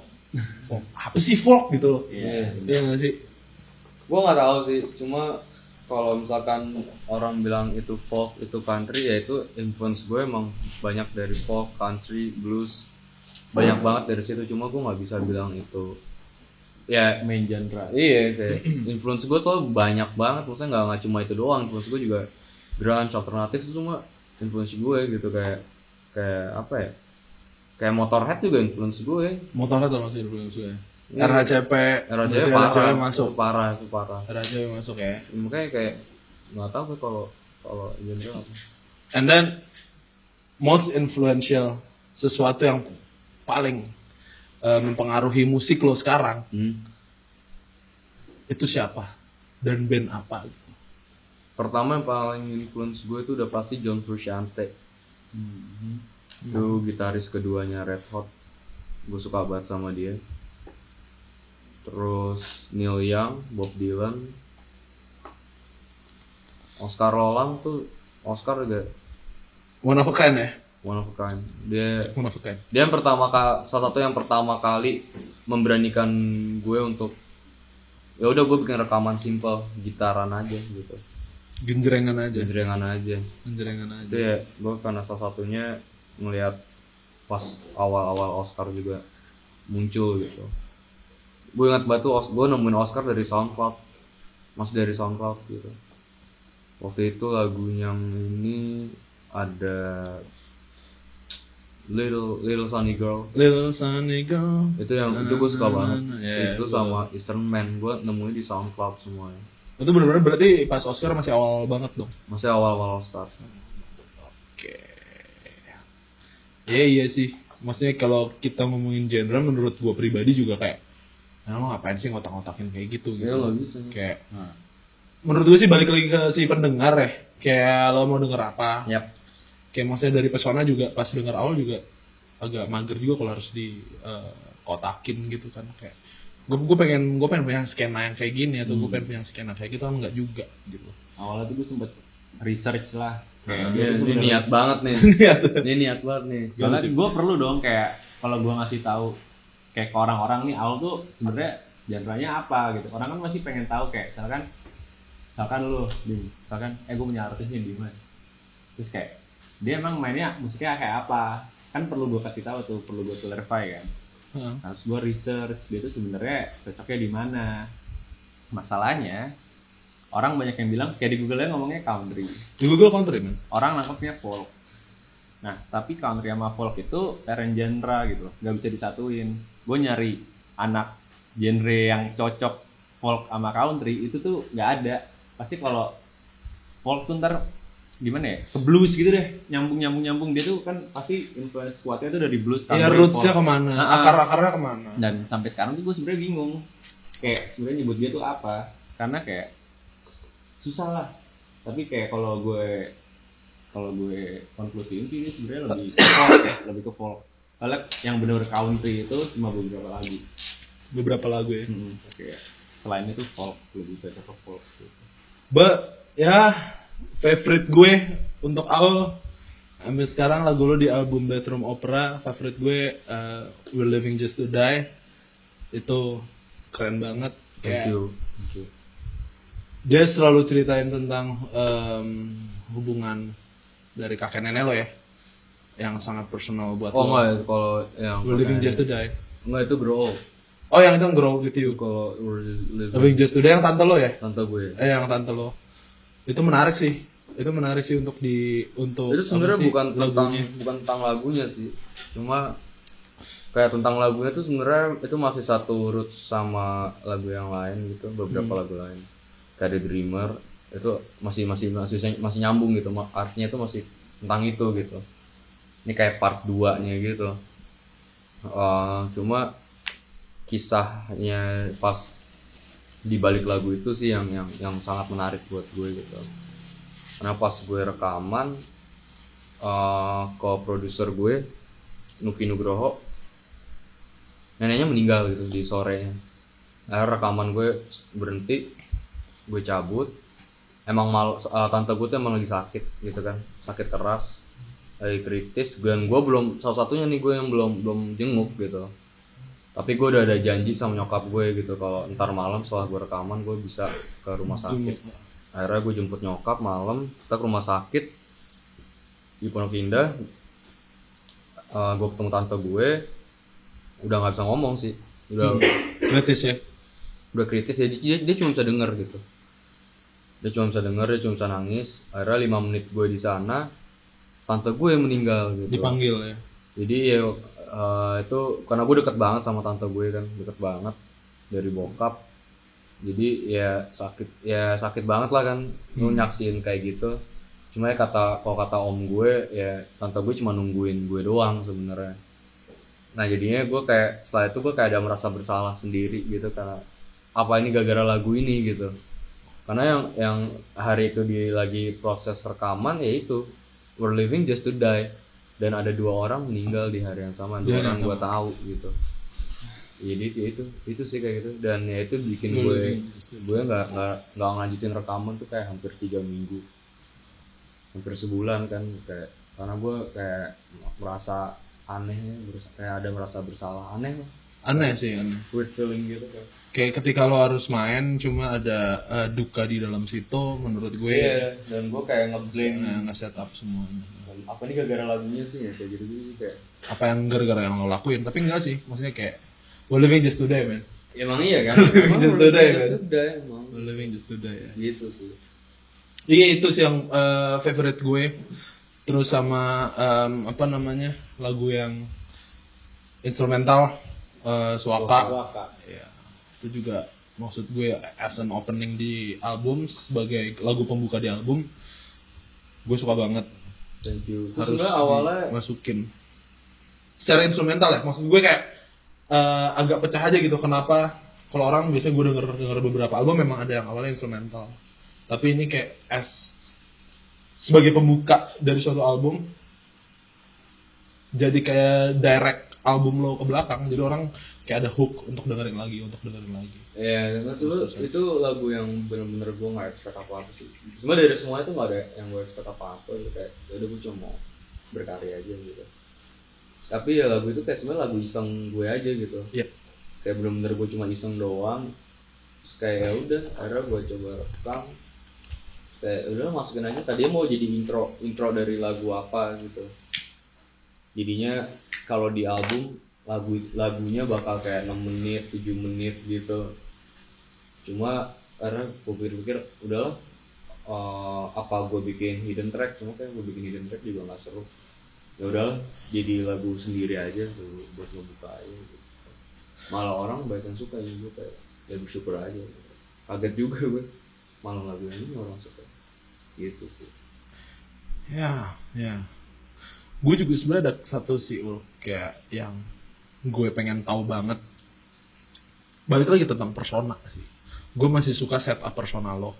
folk. Apa sih folk gitu loh? Iya. Iya gak sih? gue nggak tahu sih. Cuma kalau misalkan orang bilang itu folk itu country ya itu influence gue emang banyak dari folk country blues. Banyak banget dari situ. Cuma gue nggak bisa bilang itu ya. Main genre. Iya kayak influence gue soal banyak banget. Maksudnya nggak nggak cuma itu doang. Influence gue juga grunge alternatif itu cuma influence gue gitu. Kayak kayak apa ya? Kayak motorhead juga influence gue Motorhead termasuk influence gue Iya. RHCP, berarti parah. RHCP masuk. Parah itu parah. RHCP masuk ya. Makanya kayak nggak tahu gue kalau kalau genre apa And then most influential sesuatu yang paling eh, mempengaruhi musik lo sekarang hmm. itu siapa? Dan band apa? Pertama yang paling influence gue itu udah pasti John Frusciante. Itu gitaris keduanya Red Hot. Gue suka banget sama dia. Terus Neil Young Bob Dylan. Oscar Roland tuh Oscar juga one of a kind ya one of a kind dia one of a kind dia yang pertama kali salah satu yang pertama kali memberanikan gue untuk ya udah gue bikin rekaman simple gitaran aja gitu. Genjrengan aja. Jadrengan aja. Genjrengan itu aja ya gue karena salah satunya ngelihat pas awal-awal Oscar juga muncul gitu. Gue ingat batu gue nemuin Oscar dari SoundCloud. Masih dari SoundCloud gitu. Waktu itu lagu yang ini ada Little Little Sunny Girl. Little Sunny Girl. Itu yang itu gue suka banget. Ya, itu sama Eastern Man. Gue nemuin di SoundCloud semuanya. Itu benar-benar berarti pas Oscar masih awal banget dong? Masih awal-awal Oscar. Oke. Iya iya sih. Maksudnya kalau kita ngomongin genre menurut gua pribadi juga kayak nah, lo ngapain sih ngotak-ngotakin kayak gitu? Gitu. ya nggak bisa. Kayak menurut gue sih balik lagi ke si pendengar ya. Kayak lo mau denger apa? Yap. Kayak maksudnya dari pesona juga pas denger awal juga agak mager juga kalau harus di eh, kotakin gitu kan. Kayak gue gue pengen gue pengen punya skena yang kayak gini atau gue pengen punya skena kayak gitu kan enggak juga gitu. Awalnya tuh gue sempet research lah. Kayak tuh ini niat banget nih. Ini niat banget nih. Soalnya gue perlu dong kayak kalau gue ngasih tahu kayak ke orang-orang nih awal tuh sebenarnya genre-nya apa gitu. Orang kan masih pengen tahu kayak misalkan misalkan lu misalkan eh gue punya artis nih Dimas. Terus kayak dia emang mainnya musiknya kayak apa? Kan perlu gue kasih tahu tuh perlu gue clarify kan. Heeh. harus gue research dia tuh sebenarnya cocoknya di mana. Masalahnya orang banyak yang bilang kayak di Google nya ngomongnya country. Di Google country man orang nangkepnya folk. Nah, tapi country sama folk itu parent genre gitu loh, nggak bisa disatuin. Gue nyari anak genre yang cocok folk sama country itu tuh nggak ada. Pasti kalau folk tuh ntar gimana ya? Ke blues gitu deh nyambung nyambung nyambung. Dia tuh kan pasti influence kuatnya tuh dari blues Iya country, rootsnya ke mana? Nah, Akar akarnya ke mana? dan sampai sekarang tuh gue sebenarnya bingung kayak sebenarnya nyebut dia tuh apa? Karena kayak susah lah. Tapi kayak kalau gue kalau gue konklusiin sih ini sebenarnya lebih ke folk ya lebih ke folk. Soalnya yang benar country itu cuma beberapa lagu. Beberapa lagu ya. Hmm, kayak selain itu folk lebih cocok ke folk gitu. Ya favorite gue untuk awal sampai sekarang lagu lo di album Bedroom Opera favorite gue uh, We're Living Just to Die itu keren banget Thank you. Thank you. dia selalu ceritain tentang em, hubungan dari kakek nenek lo ya yang sangat personal buat Oh lo. ya, kalau yang We're Living Just to Die enggak itu grow oh yang itu Grow You Kalau we're living Living Just to Die yang tante lo ya tante gue. eh yang tante lo itu menarik sih. Itu menarik sih untuk di untuk itu sebenarnya bukan tentang lagunya. bukan tentang lagunya sih. Cuma kayak tentang lagunya tuh sebenarnya itu masih satu roots sama lagu yang lain gitu beberapa Hmm. lagu lain. Kayak The Dreamer itu masih masih masih masih nyambung gitu. Artinya itu masih tentang itu gitu. Ini kayak part 2 nya gitu. Eh, cuma kisahnya pas di balik lagu itu sih yang yang yang sangat menarik buat gue gitu. Karena pas gue rekaman eh ke produser gue Nuki Nugroho neneknya meninggal gitu di sorenya akhirnya rekaman gue berhenti gue cabut. Emang mal eh, tante gue tuh emang lagi sakit gitu kan sakit keras lagi kritis. Dan gue belum salah satunya nih gue yang belum belum jenguk gitu tapi gue udah ada janji sama nyokap gue gitu kalau ntar malam setelah gue rekaman gue bisa ke rumah sakit. akhirnya gue jemput nyokap malam kita ke rumah sakit di Pondok Indah. Eh, gue ketemu tante gue udah nggak bisa ngomong sih. Udah kritis ya? Udah kritis ya dia, dia cuma bisa denger gitu. Dia cuma bisa denger dia cuma bisa nangis. Akhirnya lima menit gue di sana tante gue yang meninggal gitu. Dipanggil ya? Jadi ya eh, itu karena gue deket banget sama tante gue kan deket banget dari bokap. Jadi ya sakit ya sakit banget lah kan lu nyaksin kayak gitu. Cuma ya kata kalau kata om gue ya tante gue cuma nungguin gue doang sebenarnya. Nah jadinya gue kayak setelah itu gue kayak ada merasa bersalah sendiri gitu karena apa ini gara-gara lagu ini gitu. Karena yang yang hari itu di lagi proses rekaman ya itu. We're living just to die dan ada dua orang meninggal di hari yang sama dua hari orang gue tahu gitu. Jadi itu itu itu sih kayak gitu. Dan ya itu bikin We're gue just to gue nggak nggak nggak ngelanjutin rekaman tuh kayak hampir tiga minggu. Hampir sebulan kan kayak karena gue kayak merasa aneh kayak ada merasa bersalah. Aneh lah. Aneh sih aneh. Weird feeling gitu kan. Kayak ketika lo harus main cuma ada eh, duka di dalam situ menurut gue. Iya dan gue kayak ngeblame nah, nge-set up semuanya apa nih gara-gara lagunya sih ya kayak gitu gitu kayak apa yang gara-gara yang lo lakuin tapi enggak sih maksudnya kayak we're living just today man emang iya kan emang Just we're today, just today, emang we're living just today ya gitu sih Iya itu sih yang eh, favorite gue. Terus sama em, apa namanya lagu yang instrumental eh, Suaka. Suaka. Iya. Itu juga maksud gue as an opening di album sebagai lagu pembuka di album. Gue suka banget. Thank you terus Harus sebenarnya awalnya masukin. Secara instrumental ya. Maksud gue kayak eh, agak pecah aja gitu. Kenapa? Kalau orang biasanya gue denger denger beberapa album memang ada yang awalnya instrumental. Tapi ini kayak as sebagai pembuka dari suatu album jadi kayak direct album lo ke belakang jadi orang kayak ada hook untuk dengerin lagi untuk dengerin lagi Ya, itu lu itu lagu yang bener-bener gue nggak expect apa apa sih. Sebenarnya dari semua itu nggak ada yang gue expect apa apa gitu kayak, ya udah gue cuma mau berkarya aja gitu. Tapi ya lagu itu kayak sebenarnya lagu iseng gue aja gitu. Iya. Kayak bener-bener gue cuma iseng doang. Terus kayak ya udah, akhirnya gue coba rekam. Terus Kayak ya udah masukin aja. Tadinya mau jadi intro intro dari lagu apa gitu. Jadinya kalau di album lagu lagunya bakal kayak 6 menit, 7 menit gitu cuma karena gue pikir-pikir udahlah eh, apa gue bikin hidden track cuma kayak gue bikin hidden track juga nggak seru ya udahlah jadi lagu sendiri aja tuh buat ngebuka aja gitu. malah orang banyak yang suka ya gue kayak ya bersyukur aja gitu. kaget juga gue malah lagu ini orang suka gitu sih Ya, ya. Gue juga sebenarnya ada satu sih Ul, kayak yang gue pengen tahu banget. Balik lagi tentang persona sih. Gue masih suka setup persona lo.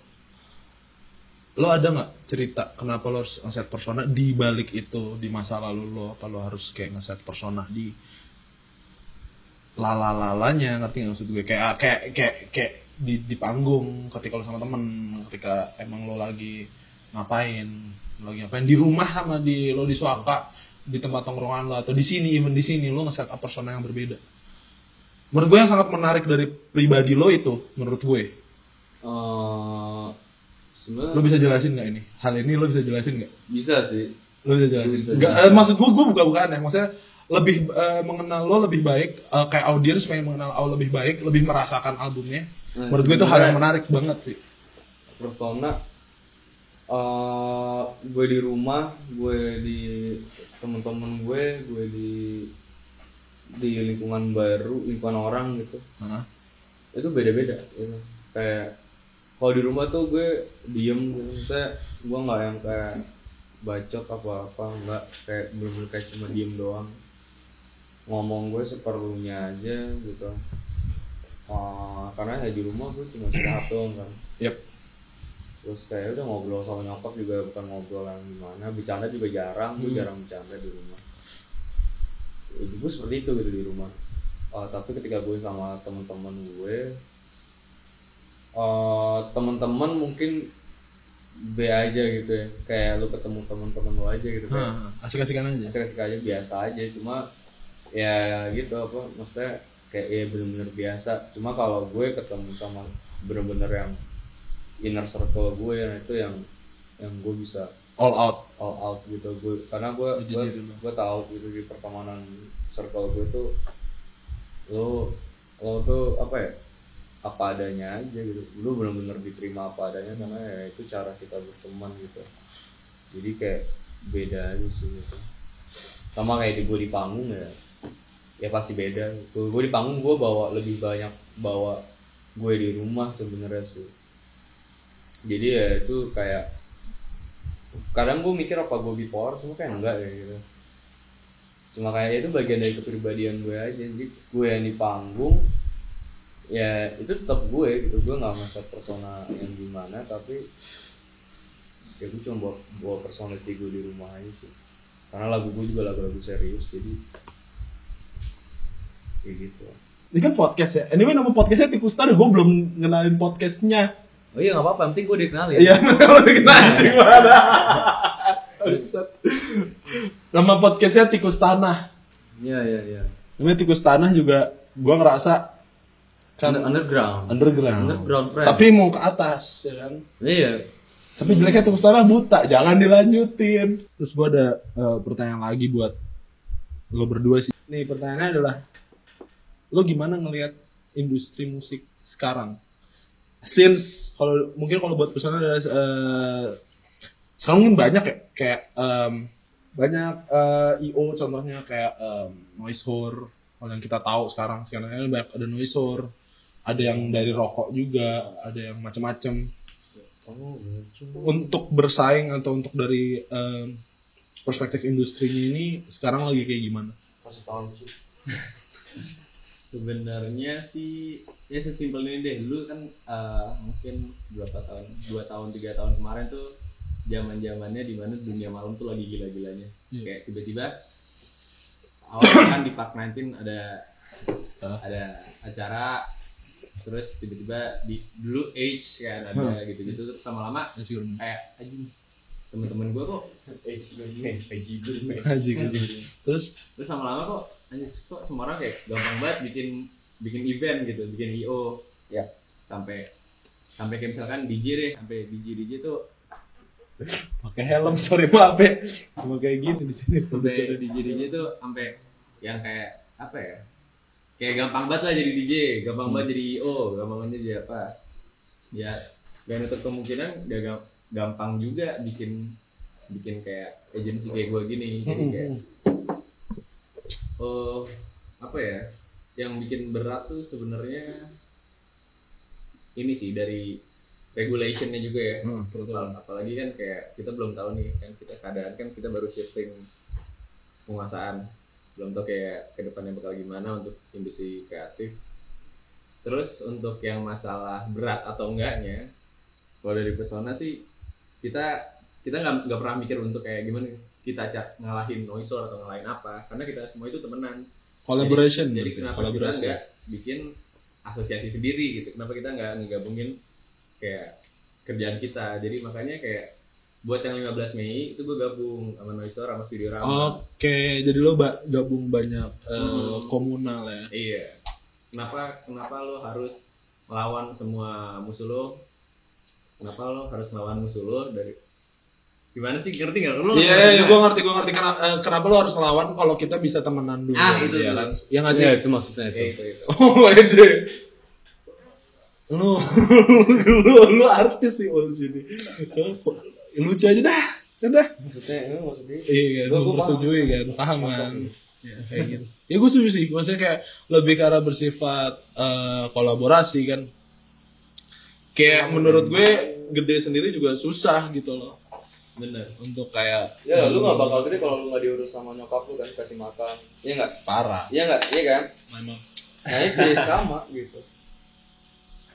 Lo ada nggak cerita kenapa lo harus nge-set persona di balik itu di masa lalu lo? Apa lo harus kayak nge-set persona di lala-lalanya ngerti nggak maksud gue kayak kayak kayak kayak di di panggung ketika lo sama temen ketika emang lo lagi ngapain lo lagi ngapain di rumah sama di lo di suaka di tempat tongkrongan lo atau di sini even di sini lo nge-set up persona yang berbeda menurut gue yang sangat menarik dari pribadi lo itu menurut gue. Eh, sebenarnya lo bisa jelasin nggak ini? Hal ini lo bisa jelasin nggak? Bisa sih. Lo bisa jelasin. Bisa nggak jelasin. eh, maksud gue gue buka bukaan ya. Maksudnya lebih eh, mengenal lo lebih baik eh, kayak audiens pengen mengenal lo lebih baik lebih merasakan albumnya. Nah, menurut gue itu hal yang menarik banget sih. Persona eh gue di rumah gue di teman-teman gue gue di di lingkungan baru lingkungan orang gitu Hah? itu beda-beda gitu. kayak kalau di rumah tuh gue diem gitu saya gue nggak yang kayak bacot apa apa nggak kayak bener-bener kayak cuma diem doang ngomong gue seperlunya aja gitu Eh, karena ya di rumah gue cuma istirahat doang kan Yep. terus kayak udah ngobrol sama nyokap juga bukan ngobrol yang gimana bercanda juga jarang gue Hmm. jarang bercanda di rumah itu gue seperti itu gitu di rumah. Eh, tapi ketika gue sama teman-teman gue eh teman-teman mungkin B aja gitu ya. Kayak lu ketemu teman-teman lu aja gitu Hah, asik-asikan aja. Asik-asik aja biasa aja. Cuma ya gitu apa maksudnya kayak ya bener-bener biasa. Cuma kalau gue ketemu sama bener-bener yang inner circle gue yang itu yang yang gue bisa all out. All out gitu. Gue karena gue gue gue tahu gitu di pertemanan circle gue tuh lo lo tuh apa ya apa adanya aja gitu. Lu bener-bener diterima apa adanya karena ya itu cara kita berteman gitu. Jadi kayak beda aja sih gitu. Sama kayak di gue di panggung ya ya pasti beda. Gue, gue di panggung gue bawa lebih banyak bawa gue di rumah sebenarnya sih. Jadi ya itu kayak kadang gue mikir apa gue bipolar cuma kayak enggak ya gitu. Cuma kayak itu bagian dari kepribadian gue aja. Jadi gue yang di panggung ya itu tetap gue gitu. Gue nggak masa persona yang gimana tapi ya gue cuma bawa, bawa personality gue di rumah aja sih. Karena lagu gue juga lagu-lagu serius jadi kayak gitu. Ini kan podcast ya. Anyway nama podcastnya Tikus Star gue belum ngenalin podcastnya oh iya nggak apa-apa yang penting gue dikenalin Iya, udah kenal gimana? Buset. Nama podcastnya Tikus Tanah. iya iya iya Namanya Tikus Tanah juga gua ngerasa kan Under- underground underground. underground friend Tapi mau ke atas, ya kan? iya Tapi jeleknya Tikus Tanah buta, jangan dilanjutin. Terus gua ada eh, pertanyaan lagi buat lo berdua sih. Nih pertanyaannya adalah lo gimana ngelihat industri musik sekarang? Since kalau mungkin kalau buat personal adalah eh, sekarang mungkin banyak ya kayak em, banyak eh, IO contohnya kayak em, noise whore kalau yang kita tahu sekarang sekarang ini banyak ada noise whore ada yang dari rokok juga ada yang macam-macam untuk bersaing atau untuk dari em, perspektif industrinya ini sekarang lagi kayak gimana? kasih tahu sih Sebenarnya sih ya sesimpel ini deh. Dulu kan eh, mungkin berapa tahun, dua tahun, tiga tahun kemarin tuh zaman zamannya di mana dunia malam tuh lagi gila-gilanya. Iya. Kayak tiba-tiba awal kan di Park 19 ada Ah. ada acara terus tiba-tiba di dulu Age kan ada Hmm. gitu-gitu terus lama-lama kayak anjing temen-temen gue kok Haji, haji. Terus terus lama-lama kok anjing kok semua orang kayak gampang banget bikin bikin event gitu bikin io Ya. sampai sampai kayak misalkan DJ deh sampai DJ DJ tuh pakai helm sorry maaf ya. Cuma kayak gini di sini. sampai DJ DJ tuh sampai yang kayak apa ya kayak gampang banget lah jadi DJ gampang banget jadi io gampang banget jadi apa. Ya gak nutup kemungkinan gak gam- gampang juga bikin bikin kayak agensi kayak gue gini. Jadi kayak oh apa ya yang bikin berat tuh sebenarnya ini sih dari regulationnya juga ya. Hmm. Apal- apalagi kan kayak kita belum tahu nih kan kita keadaan kan kita baru shifting penguasaan. Belum tahu kayak ke depannya bakal gimana untuk industri kreatif. Terus untuk yang masalah berat atau enggaknya kalau dari pesona sih kita kita nggak nggak pernah mikir untuk kayak gimana kita cak ngalahin noisor atau ngalahin apa. Karena kita semua itu temenan Collaboration. jadi berarti, kenapa kita collaboration. nggak bikin asosiasi sendiri gitu kenapa kita nggak ngegabungin kayak kerjaan kita jadi makanya kayak buat yang 15 Mei itu gue gabung sama Noisor sama Studio Rama Oke, jadi lo ba- gabung banyak Hmm. komunal ya. iya kenapa kenapa lo harus melawan semua musuh lo kenapa lo harus melawan musuh lo dari gimana sih ngerti nggak lo Iya, iya, iya, gue ngerti, gue ngerti kenapa, eh, kenapa lo harus ngelawan kalau kita bisa temenan dulu. Ah, itu ya kan? Ya nggak sih? Iya itu maksudnya itu. Ya, itu itu Oh, ede. Lu, lu, lu artis sih ul sini. Lucu aja dah, udah. Maksudnya ini maksudnya. Iya, Gua- gue persetujui kan, paham kan. Ya, kayak gitu. Ya gue setuju sih, maksudnya kayak lebih ke arah bersifat eh, kolaborasi kan. Kayak menurut gue gede sendiri juga susah gitu loh bener untuk kayak Ya lu gak bakal gede kalau lu gak diurus sama nyokap lu kan kasih makan. Iya nggak? parah. Iya nggak? Iya kan? Memang. Nah itu ya sama gitu.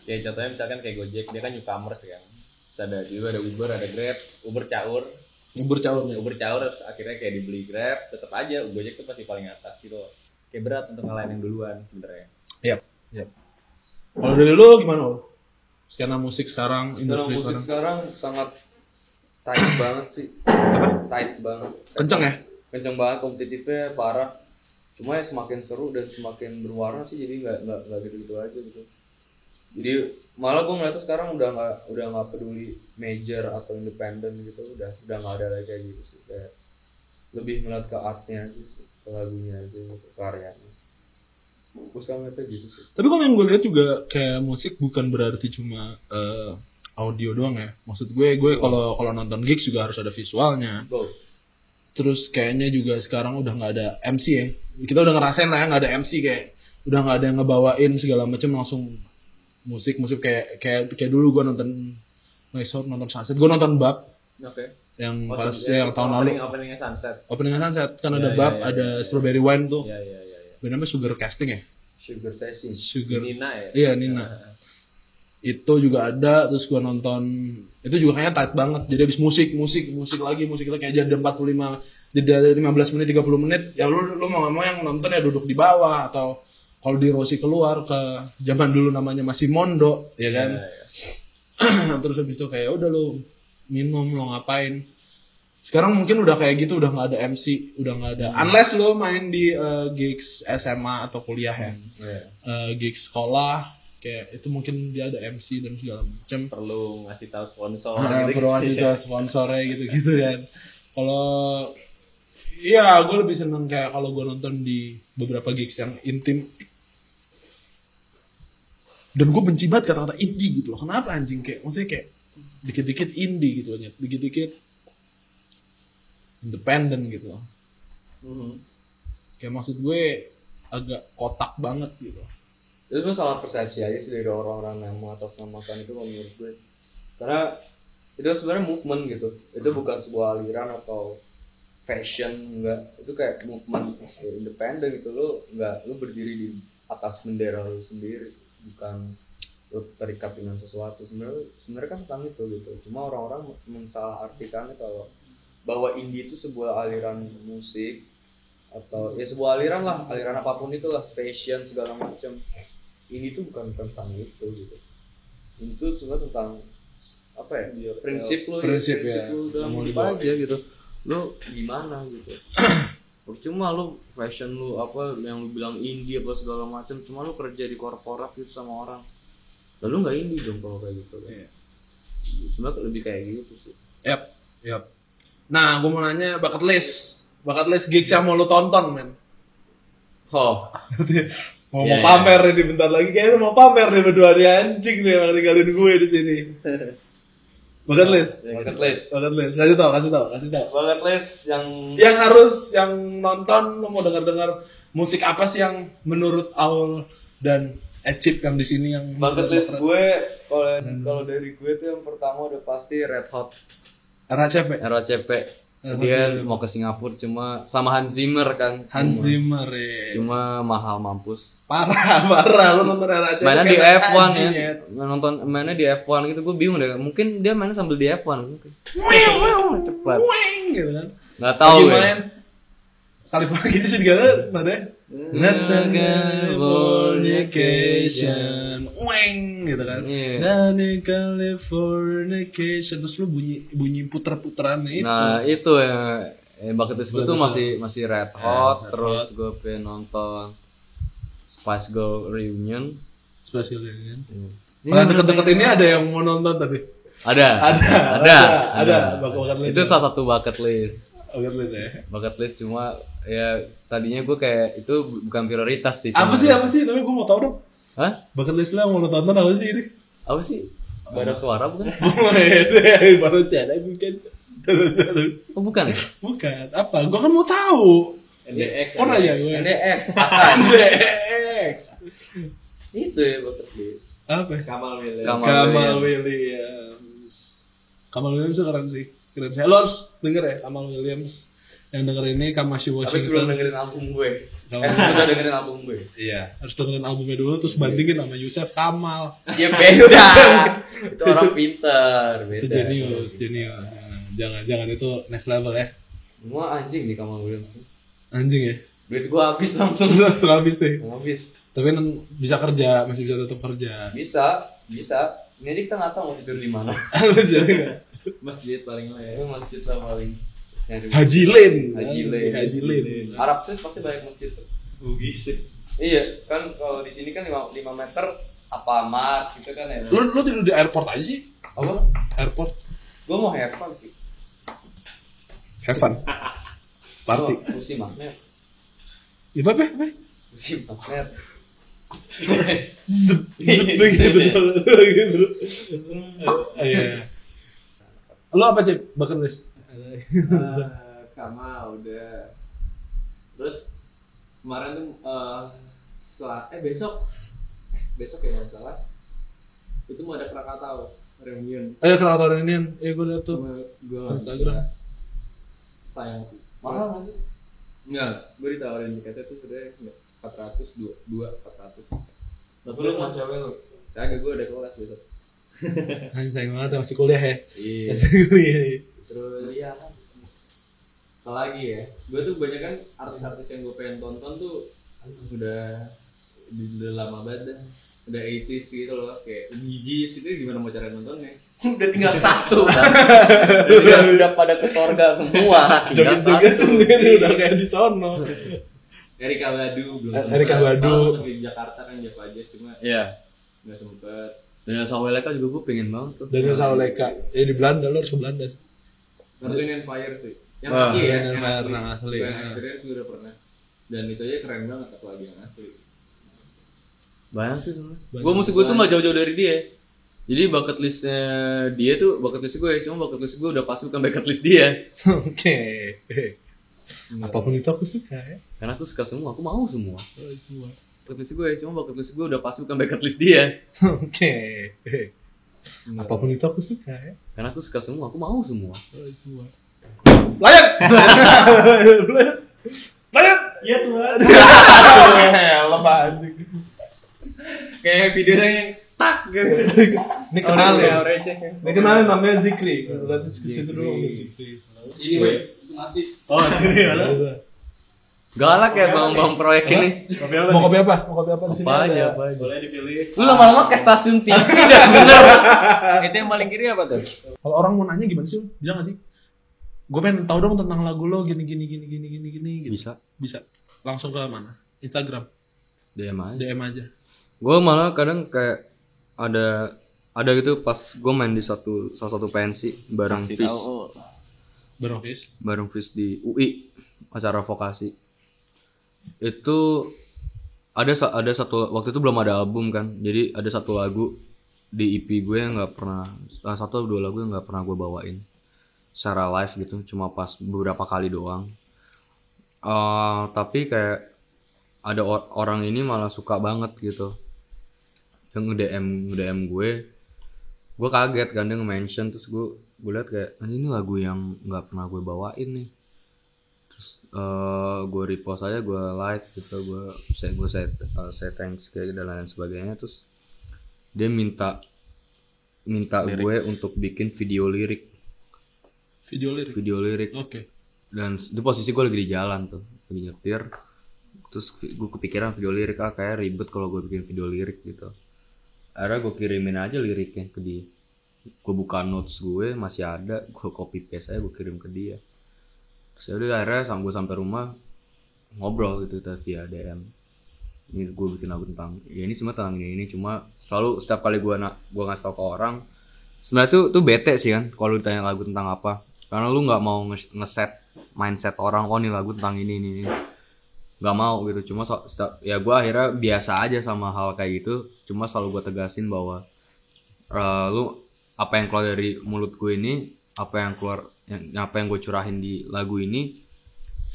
ya contohnya misalkan kayak Gojek dia kan newcomers kan Terus ada juga ada Uber ada Grab Uber caur Nyebur caurnya. Uber caur terus akhirnya kayak dibeli Grab tetap aja Gojek tuh pasti paling atas gitu kayak berat untuk ngalahin yang duluan sebenarnya Kalau dari lu gimana? Ul? Skena musik sekarang, Sekarang industri musik sekarang. sekarang sangat tight banget sih. Apa? Tight banget. Kenceng ya? Kenceng banget kompetitifnya parah. Cuma ya semakin seru dan semakin berwarna sih jadi nggak nggak nggak gitu-gitu aja gitu. Jadi malah gue ngeliatnya sekarang udah nggak udah nggak peduli major atau independen gitu udah udah nggak ada lagi kayak gitu sih kayak lebih ngeliat ke artnya aja sih ke lagunya aja gitu karyanya gue sekarang ngeliatnya gitu sih Tapi kalau yang gue lihat juga kayak musik bukan berarti cuma eh, audio doang ya. Maksud gue, gue kalau kalau nonton gigs juga harus ada visualnya. Go. Terus kayaknya juga sekarang udah nggak ada MC ya. Kita udah ngerasain lah ya nggak ada MC kayak udah nggak ada yang ngebawain segala macam langsung musik musik kayak kayak kayak dulu gue nonton Noisor nonton Sunset. Gue nonton Bab. Oke. Yang Oh, pas sebenarnya yang tahun lalu. opening openingnya sunset. Opening Sunset. Kan Ya, ada ya, Bab ya, ada ya, ya. Strawberry Wine tuh. Ya ya ya ya. Namanya Sugar Casting ya? Sugar tasting si Sugar Nina ya? Iya, Nina. Itu juga ada terus gua nonton itu juga kayaknya tight banget. Jadi habis musik musik musik lagi musik lagi kayak jadi 45 jadi ada 15 menit 30 menit ya lu lu mau yang nonton ya duduk di bawah atau kalau di Rossi keluar ke zaman dulu namanya masih Mondo ya kan? Ya, ya. terus habis itu kayak udah lu minum lo ngapain? Sekarang mungkin udah kayak gitu udah nggak ada MC udah nggak ada unless lo main di eh, gigs SMA atau kuliah ya. Eh, gigs sekolah kayak itu mungkin dia ada MC dan segala macam perlu ngasih tahu sponsor nah, gitu perlu ngasih tahu sponsornya gitu gitu kan kalau Iya, gue lebih seneng kayak kalau gue nonton di beberapa gigs yang intim. Dan gue benci banget kata-kata indie gitu loh. Kenapa anjing kayak maksudnya kayak dikit-dikit indie gitu aja, dikit-dikit independen gitu loh. Mhm. Kayak maksud gue agak kotak banget gitu. Itu masalah persepsi aja sih dari orang-orang yang mengatasnamakan itu menurut gue. Karena itu sebenarnya movement gitu. Itu bukan sebuah aliran atau fashion enggak. Itu kayak movement ya, independen gitu. Lo enggak lo berdiri di atas bendera lo sendiri. Bukan lo terikat dengan sesuatu. Sebenarnya sebenarnya kan tentang itu gitu. Cuma orang-orang mensalahartikannya kalau bahwa indie itu sebuah aliran musik atau ya sebuah aliran lah aliran apa pun itulah. Fashion segala macam ini tuh bukan tentang itu gitu ini tuh sebenarnya tentang apa ya prinsip lu Prinsip, prinsip ya. lu dalam Mau hidup aja gitu lu gimana gitu percuma lu fashion lu apa yang lu bilang indie apa segala macam cuma lu kerja di korporat gitu sama orang lalu nggak indie dong kalau kayak gitu kan Iya. sebenarnya lebih kayak gitu sih Yap, yap. Nah, gue mau nanya bucket list. Bucket list gigs yang mau lu tonton, men. oh Mau, Iya, mau pamer nih bentar lagi kayaknya mau pamer nih berdua nih anjing nih yang ninggalin gue di sini. Bucket list. Bucket list. Bucket list. Kasih tau, kasih tau, kasih tau. Bucket list yang Yang harus yang nonton lo mau dengar-dengar musik apa sih yang menurut Aul dan Ecip yang di sini yang bucket list gue kalau kalau dari gue tuh yang pertama udah pasti Red Hot RCP. ROCP. Dia mau ke Singapura cuma sama Hans Zimmer kan. Hans Cuma- Zimmer ya. Cuma mahal mampus. Parah, parah lu nonton RCP. Mainnya di kayak F1 anjing, ya. Nonton mainnya di F1 gitu gue bingung deh. Mungkin dia mainnya sambil di F1 mungkin. Cepat. Gitu kan. Nggak tahu ya. main Californication gimana? Mana? Not the Californication. Weng gitu kan. Dan di Californication terus lu bunyi bunyi puter-puteran itu. Nah itu ya. Eh, bucket list gue tuh masih masih Red Hot, terus gue pengen nonton Spice Girl Reunion. Spesial kan. Iya. Kalau deket-deket ini ada yang mau nonton tapi Ada, Ada, ada, ada, ada. Bucket- bucket list Itu ya. salah satu bucket list. Oke lihat ya. Bucket list cuma ya tadinya gue kayak itu bukan prioritas sih. Apa sih apa sih? Tapi gue mau tahu dong. Hah? Bucket list yang mau lo tonton apa sih ini? Apa sih? Bara suara bukan? Baru cara bukan. Oh bukan ya? Bukan. Apa? Gue kan mau tahu. NDX. Oh nanya gue. NDX. Next. itu ya bucket list. Apa? Kamal Williams. Kamal Kamal Williams. Kamal Williams keren sih. Keren sih. Lo harus denger ya Kamal Williams. Yang denger ini Kamashi Tapi Washington. sebelum dengerin album gue. Kamal- Eh sudah dengerin album gue. Iya, harus dengerin albumnya dulu terus bandingin sama Yusuf Kamal. Ya beda. itu orang pintar, Itu beda. jenius, jenius. Jangan, jangan, jangan itu next level ya. Semua anjing nih Kamal Williams. Anjing ya. Duit gue habis langsung. Langsung habis deh. Habis. Tapi kan bisa kerja, masih bisa tetap kerja. Bisa, bisa. Ini aja kita nggak tahu mau tidur di mana. Masjid paling lah. Ya masjid lah paling. Haji Lin. Haji Lin. Haji Lin. Arab Street pasti banyak masjid tuh. Bugis. Iya, kan kalau di sini kan 5, 5 meter apa mart gitu kan ya. Lu lu tidur di airport aja sih? Apa? Airport. Gue mau have fun sih. Have fun. Party. Gua Kursi magnet. Ya apa apa? Kursi magnet. Zep, zep gitu. gitu. Iya. Lu apa cip? Bucket list. Ah, Kamal udah. Terus kemarin tuh eh sel- eh besok eh besok ya nggak salah itu mau ada Krakatau reunion Ayo kenal tahun ini. Eh gue liat tuh. cuma gue nggak bisa Instagram. sayang sih Mahal nggak sih? Enggak, gue ditawarin tiketnya tuh sebenarnya enggak 400 dua dua 400 Tapi lu mau cewek lu. kagak gue ada kelas besok Anjing sayang banget ya, masih kuliah ya. iya Masih kuliah. Terus Iya. apa lagi ya gue tuh banyak kan artis-artis yang gue pengen tonton tuh udah udah lama banget dah udah 80s gitu loh kayak Bee Gees itu gimana mau cara nontonnya Udah tinggal satu. Bang. udah, udah pada ke sorga semua. Tinggal satu. sendiri udah kayak di sono. Erika Badu belum Eh, sempet. Erika Badu. Di Jakarta kan Java Jazz cuma Iya. nggak sempet Dan Saweleka juga gue pengen banget tuh. Daniel Sauleka. Ya di Belanda lu harus ke Belanda sih. Earth Wind and Fire sih yang Wah, asli ya yang asli, yang asli, Gua yang ya. experience udah pernah dan itu aja keren banget apalagi yang asli Banyak sih sebenarnya. Banyak. Gue musik gue tuh gak jauh-jauh dari dia. Jadi bucket listnya dia tuh bucket list gue, cuma bucket list gue udah pasti bukan bucket list dia. Oke. Apa pun itu aku suka ya. Karena aku suka semua, aku mau semua. Oh, semua. Bucket list gue, cuma bucket list gue udah pasti bukan bucket list dia. Oke. Apa pun itu aku suka ya. Karena aku suka semua, aku mau semua. Semua. Layan. Layan. iya Tuhan Helm anjing. kayak videonya yang tak gitu Ini kenalin. Ya. Ini kenalin namanya Zikri. Lihat di situ dulu. Zikri. Ini itu mati. Oh, sini ada. Galak ya bang-bang proyek ini. Mau kopi apa? Mau kopi apa di sini? Apa aja, apa aja. boleh dipilih Lu lama-lama kayak stasiun TV dah bener. Itu yang paling kiri apa tuh? Kalau orang mau nanya gimana sih? Lu? Bisa gak sih? Gue pengen tahu dong tentang lagu lo gini gini gini gini gini gini. Gitu. Bisa. Bisa. Langsung ke mana? Instagram. DM aja. DM aja. Gue malah kadang kayak ada ada gitu pas gue main di satu salah satu pensi bareng Fis Berofis. bareng Fis di UI acara vokasi itu ada ada satu waktu itu belum ada album kan. Jadi ada satu lagu di EP gue nggak pernah ah, satu atau dua lagu yang nggak pernah gue bawain secara live gitu. Cuma pas beberapa kali doang. Eh, tapi kayak ada or- orang ini malah suka banget gitu. Yang nge-DM nge-DM gue. Gue kaget kan dia nge-mention terus gue gue liat kayak "Anjing, ini lagu yang nggak pernah gue bawain nih terus eh gue repost aja gue like gitu gue say gue say, eh, say thanks kayak dan lain sebagainya. Terus dia minta minta gue untuk bikin video lirik. Video lirik. video lirik. Oke. dan itu posisi gue lagi di jalan tuh lagi nyetir. Terus gue kepikiran video lirik ah kayak ribet kalau gue bikin video lirik gitu. Akhirnya gue kirimin aja liriknya ke dia. Gue buka notes gue masih ada gue copy paste aja gue kirim ke dia terus ya udah akhirnya sampai sampai rumah ngobrol gitu kita via DM ini gue bikin lagu tentang ya ini semua tentang ini, ini cuma selalu setiap kali gue nak gue ngasih tau ke orang sebenarnya tuh tuh bete sih kan kalau ditanya lagu tentang apa karena lu nggak mau nge- ngeset mindset orang oh nih lagu tentang ini ini, ini. nggak mau gitu cuma so- setiap- ya gue akhirnya biasa aja sama hal kayak gitu cuma selalu gue tegasin bahwa eh, lu apa yang keluar dari mulut gue ini apa yang keluar yang, apa yang gue curahin di lagu ini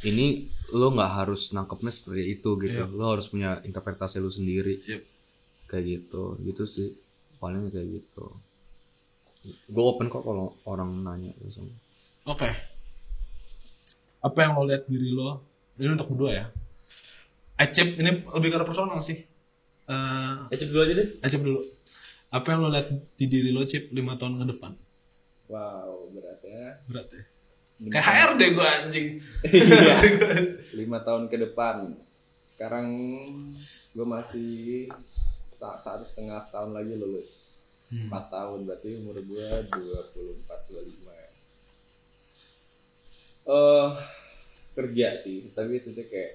ini lo nggak harus nangkepnya seperti itu gitu lo harus punya interpretasi lu sendiri Yep. kayak gitu gitu sih paling kayak gitu gue open kok kalau orang nanya gitu. Oke. Apa yang lo lihat diri lo? Ini untuk berdua ya. Acep ini lebih ke arah personal sih. Eh, Ecep dulu aja deh. Acep dulu. Apa yang lo lihat di diri lo Cip 5 tahun ke depan? Wow, berat ya. Berat ya. Lima Kayak HRD gue anjing. Iya. Lima tahun ke depan. Sekarang gue masih tak satu setengah tahun lagi lulus. Empat tahun berarti umur gue 24 25 ya. Eh kerja sih, tapi maksudnya kayak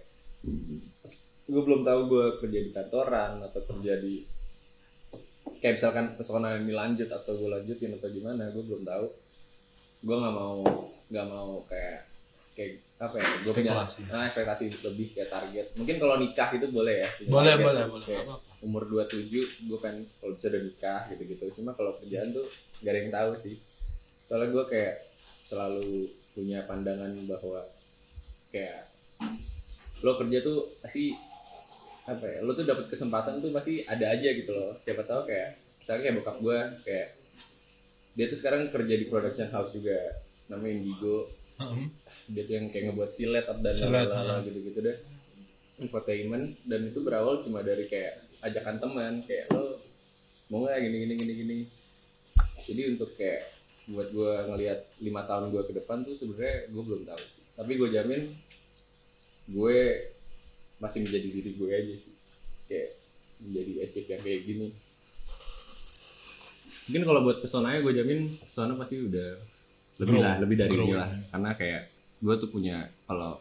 gue belum tahu gue kerja di kantoran atau kerja di kayak misalkan pesona ini lanjut atau gue lanjutin atau gimana gue belum tahu gue nggak mau nggak mau kayak kayak apa ya gue punya Spekulasi. ah, ekspektasi lebih kayak target mungkin kalau nikah itu boleh ya Boleh, target. boleh, boleh. Kayak Nggak apa-apa. umur 27 gue kan kalau bisa udah nikah gitu-gitu cuma kalau kerjaan tuh gak ada yang tahu sih soalnya gue kayak selalu punya pandangan bahwa kayak lo kerja tuh pasti apa ya lo tuh dapat kesempatan tuh pasti ada aja gitu loh. Siapa tahu kayak misalnya kayak bokap gue kayak dia tuh sekarang kerja di production house juga namanya Indigo. Heeh. dia tuh yang kayak ngebuat silet dan ha. gitu-gitu deh. Infotainment dan itu berawal cuma dari kayak ajakan teman kayak lo mau nggak gini gini gini gini? Jadi untuk kayak buat gue ngelihat lima tahun gue ke depan tuh sebenarnya gue belum tahu sih. Tapi gue jamin gue masih menjadi diri gue aja sih kayak menjadi ecek yang kayak gini mungkin kalau buat pesonanya gue jamin pesona pasti udah lebih Grow. lah lebih dari Grow. ini lah karena kayak gue tuh punya kalau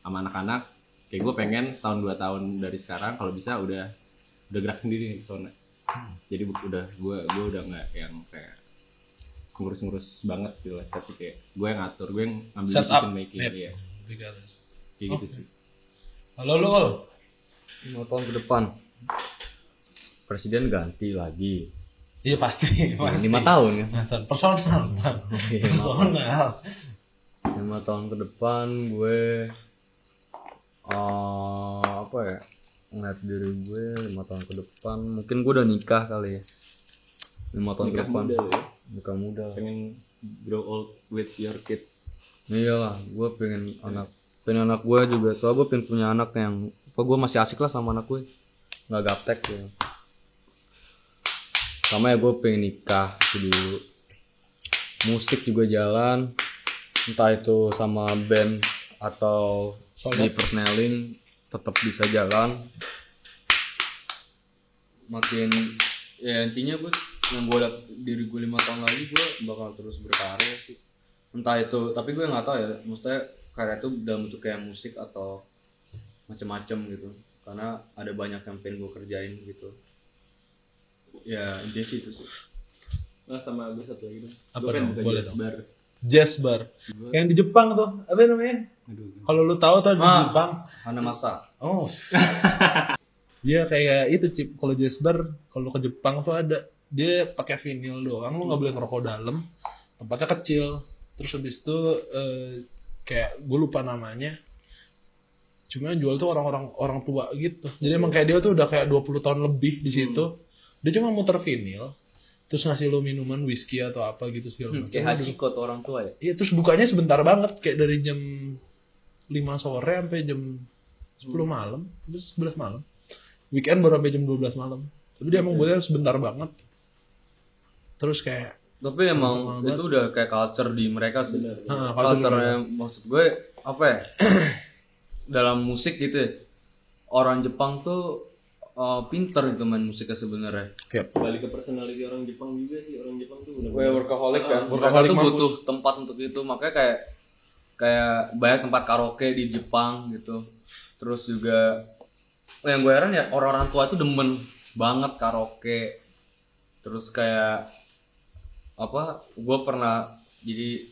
sama anak-anak kayak gue pengen setahun dua tahun dari sekarang kalau bisa udah udah gerak sendiri nih pesona jadi udah gue gue udah nggak yang kayak ngurus-ngurus banget gitu lah tapi kayak gue yang ngatur gue yang ngambil Set up. decision making Yep. arah- kayak gitu Oke. sih Halo lo. Ol. lima tahun ke depan presiden ganti lagi Iya pasti. pasti. lima tahun kan Mantan. Personal. Iya, Personal. lima tahun ke depan gue eh apa ya ngeliat diri gue lima tahun ke depan mungkin gue udah nikah kali ya lima tahun nikah ke depan muda ya nikah muda pengen grow old with your kids iyalah gue pengen anak pengen anak gue juga. Soalnya gue pengen punya anak yang apa gue masih asik lah sama anak gue. Nggak gaptek ya. Sama ya gue pengen nikah itu dulu. Musik juga jalan. Entah itu sama band atau di persneling tetap bisa jalan. Makin ya intinya gue yang gue liat diri gue lima tahun lagi gue bakal terus berkarya sih. Entah itu tapi gue nggak tahu ya maksudnya karya itu dalam bentuk kayak musik atau macem-macem gitu karena ada banyak yang pengen gue kerjain gitu ya intinya sih itu sih nah sama gue satu lagi dong Apa gue pengen dong? buka Boleh jazz bar Jazz bar. Yang di Jepang tuh. Apa namanya? Kalau lu tahu tuh di Ah. Jepang. Hana Masa Oh. Iya kayak itu Cip. Kalau jazz bar kalau ke Jepang tuh ada dia pakai vinil doang lu nggak boleh ngerokok dalam tempatnya kecil terus habis itu eh, kayak gue lupa namanya cuma yang jual tuh orang-orang orang tua gitu jadi emang kayak dia tuh udah kayak 20 tahun lebih di situ dia cuma muter vinil terus ngasih lo minuman whisky atau apa gitu segala Hmm, macam kayak Hachiko tuh orang tua ya. Iya terus bukanya sebentar banget kayak dari jam 5 sore sampai jam 10 malam, terus 11 malam. Weekend baru sampai jam 12 malam. Tapi dia emang buatnya sebentar banget. Terus kayak Tapi emang itu udah kayak culture di mereka sih. Ah, culture culture yang maksud gue apa ya? Dalam musik gitu ya. Orang Jepang tuh uh, pinter gitu main musiknya sebenarnya. balik ke personality orang Jepang juga sih orang Jepang tuh Gue workaholic kan. Mereka workaholic tuh mampus. butuh tempat untuk itu. Makanya kayak kayak banyak tempat karaoke di Jepang gitu. Terus juga yang gue heran ya orang-orang tua itu demen banget karaoke. Terus kayak apa? Gue pernah jadi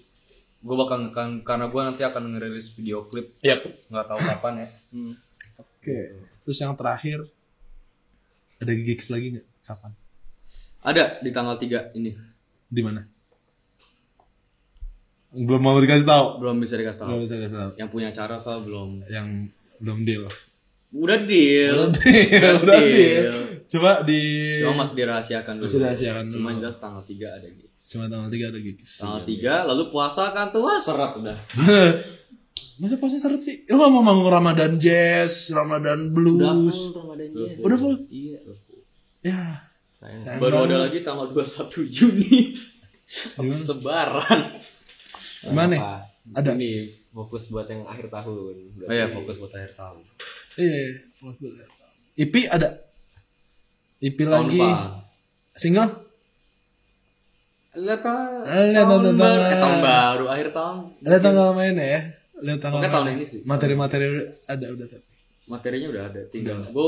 gue bakal kan karena gue nanti akan ngerilis video klip ya nggak tahu kapan ya oke. Terus yang terakhir ada gigs lagi nggak? Kapan? ada di tanggal 3 ini Di mana? Belum mau dikasih tahu. belum bisa dikasih tahu Belum bisa dikasih tahu. yang punya acara soal belum Yang belum deal. udah deal Udah udah deal. deal Coba di cuma masih dirahasiakan dulu Masih dirahasiakan dulu. cuma jelas tanggal 3 ada gigs cuma tanggal 3 ada gigs. tanggal 3 lalu puasa kan tuh wah serat udah Masa pasti seret sih? Lu mau manggung Ramadan Jazz, Ramadan Blues? udah full Ramadan Jazz. Udah full? iya udah full Ya. sayang sayang baru ada lagi tanggal 21 Juni habis lebaran Gimana? Apa? Ada. ini fokus buat yang akhir tahun oh iya fokus buat akhir tahun Iya. fokus buat- IP ada? IP tahun lagi? depan Single? Lihat tahun, Lihat tahun tahun baru, eh, tahun baru, akhir tahun. Ada tanggal mainnya ya? Ada tanggal Pokoknya tahun ini sih. Materi-materi ada udah tapi. Materinya udah ada, tinggal. Gue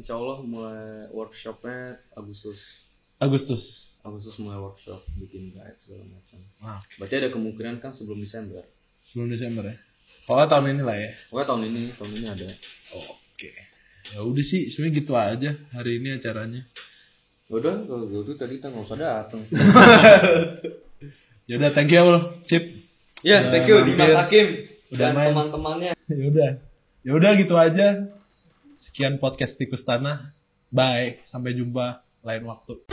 insya Allah mulai workshopnya Agustus. Agustus. Agustus mulai workshop, bikin guide segala macam. Wah, Berarti ada kemungkinan kan sebelum Desember. sebelum Desember ya. Pokoknya tahun ini lah ya. Pokoknya tahun ini, tahun ini ada. Oke. Ya udah sih, sebenarnya gitu aja hari ini acaranya. Udah, kalau gitu tadi kita nggak usah datang. Ya udah, thank you ya, Cip. Ya, thank you Dimas Hakim Udah dan teman-temannya. ya udah ya udah gitu aja sekian podcast tikus tanah bye sampai jumpa lain waktu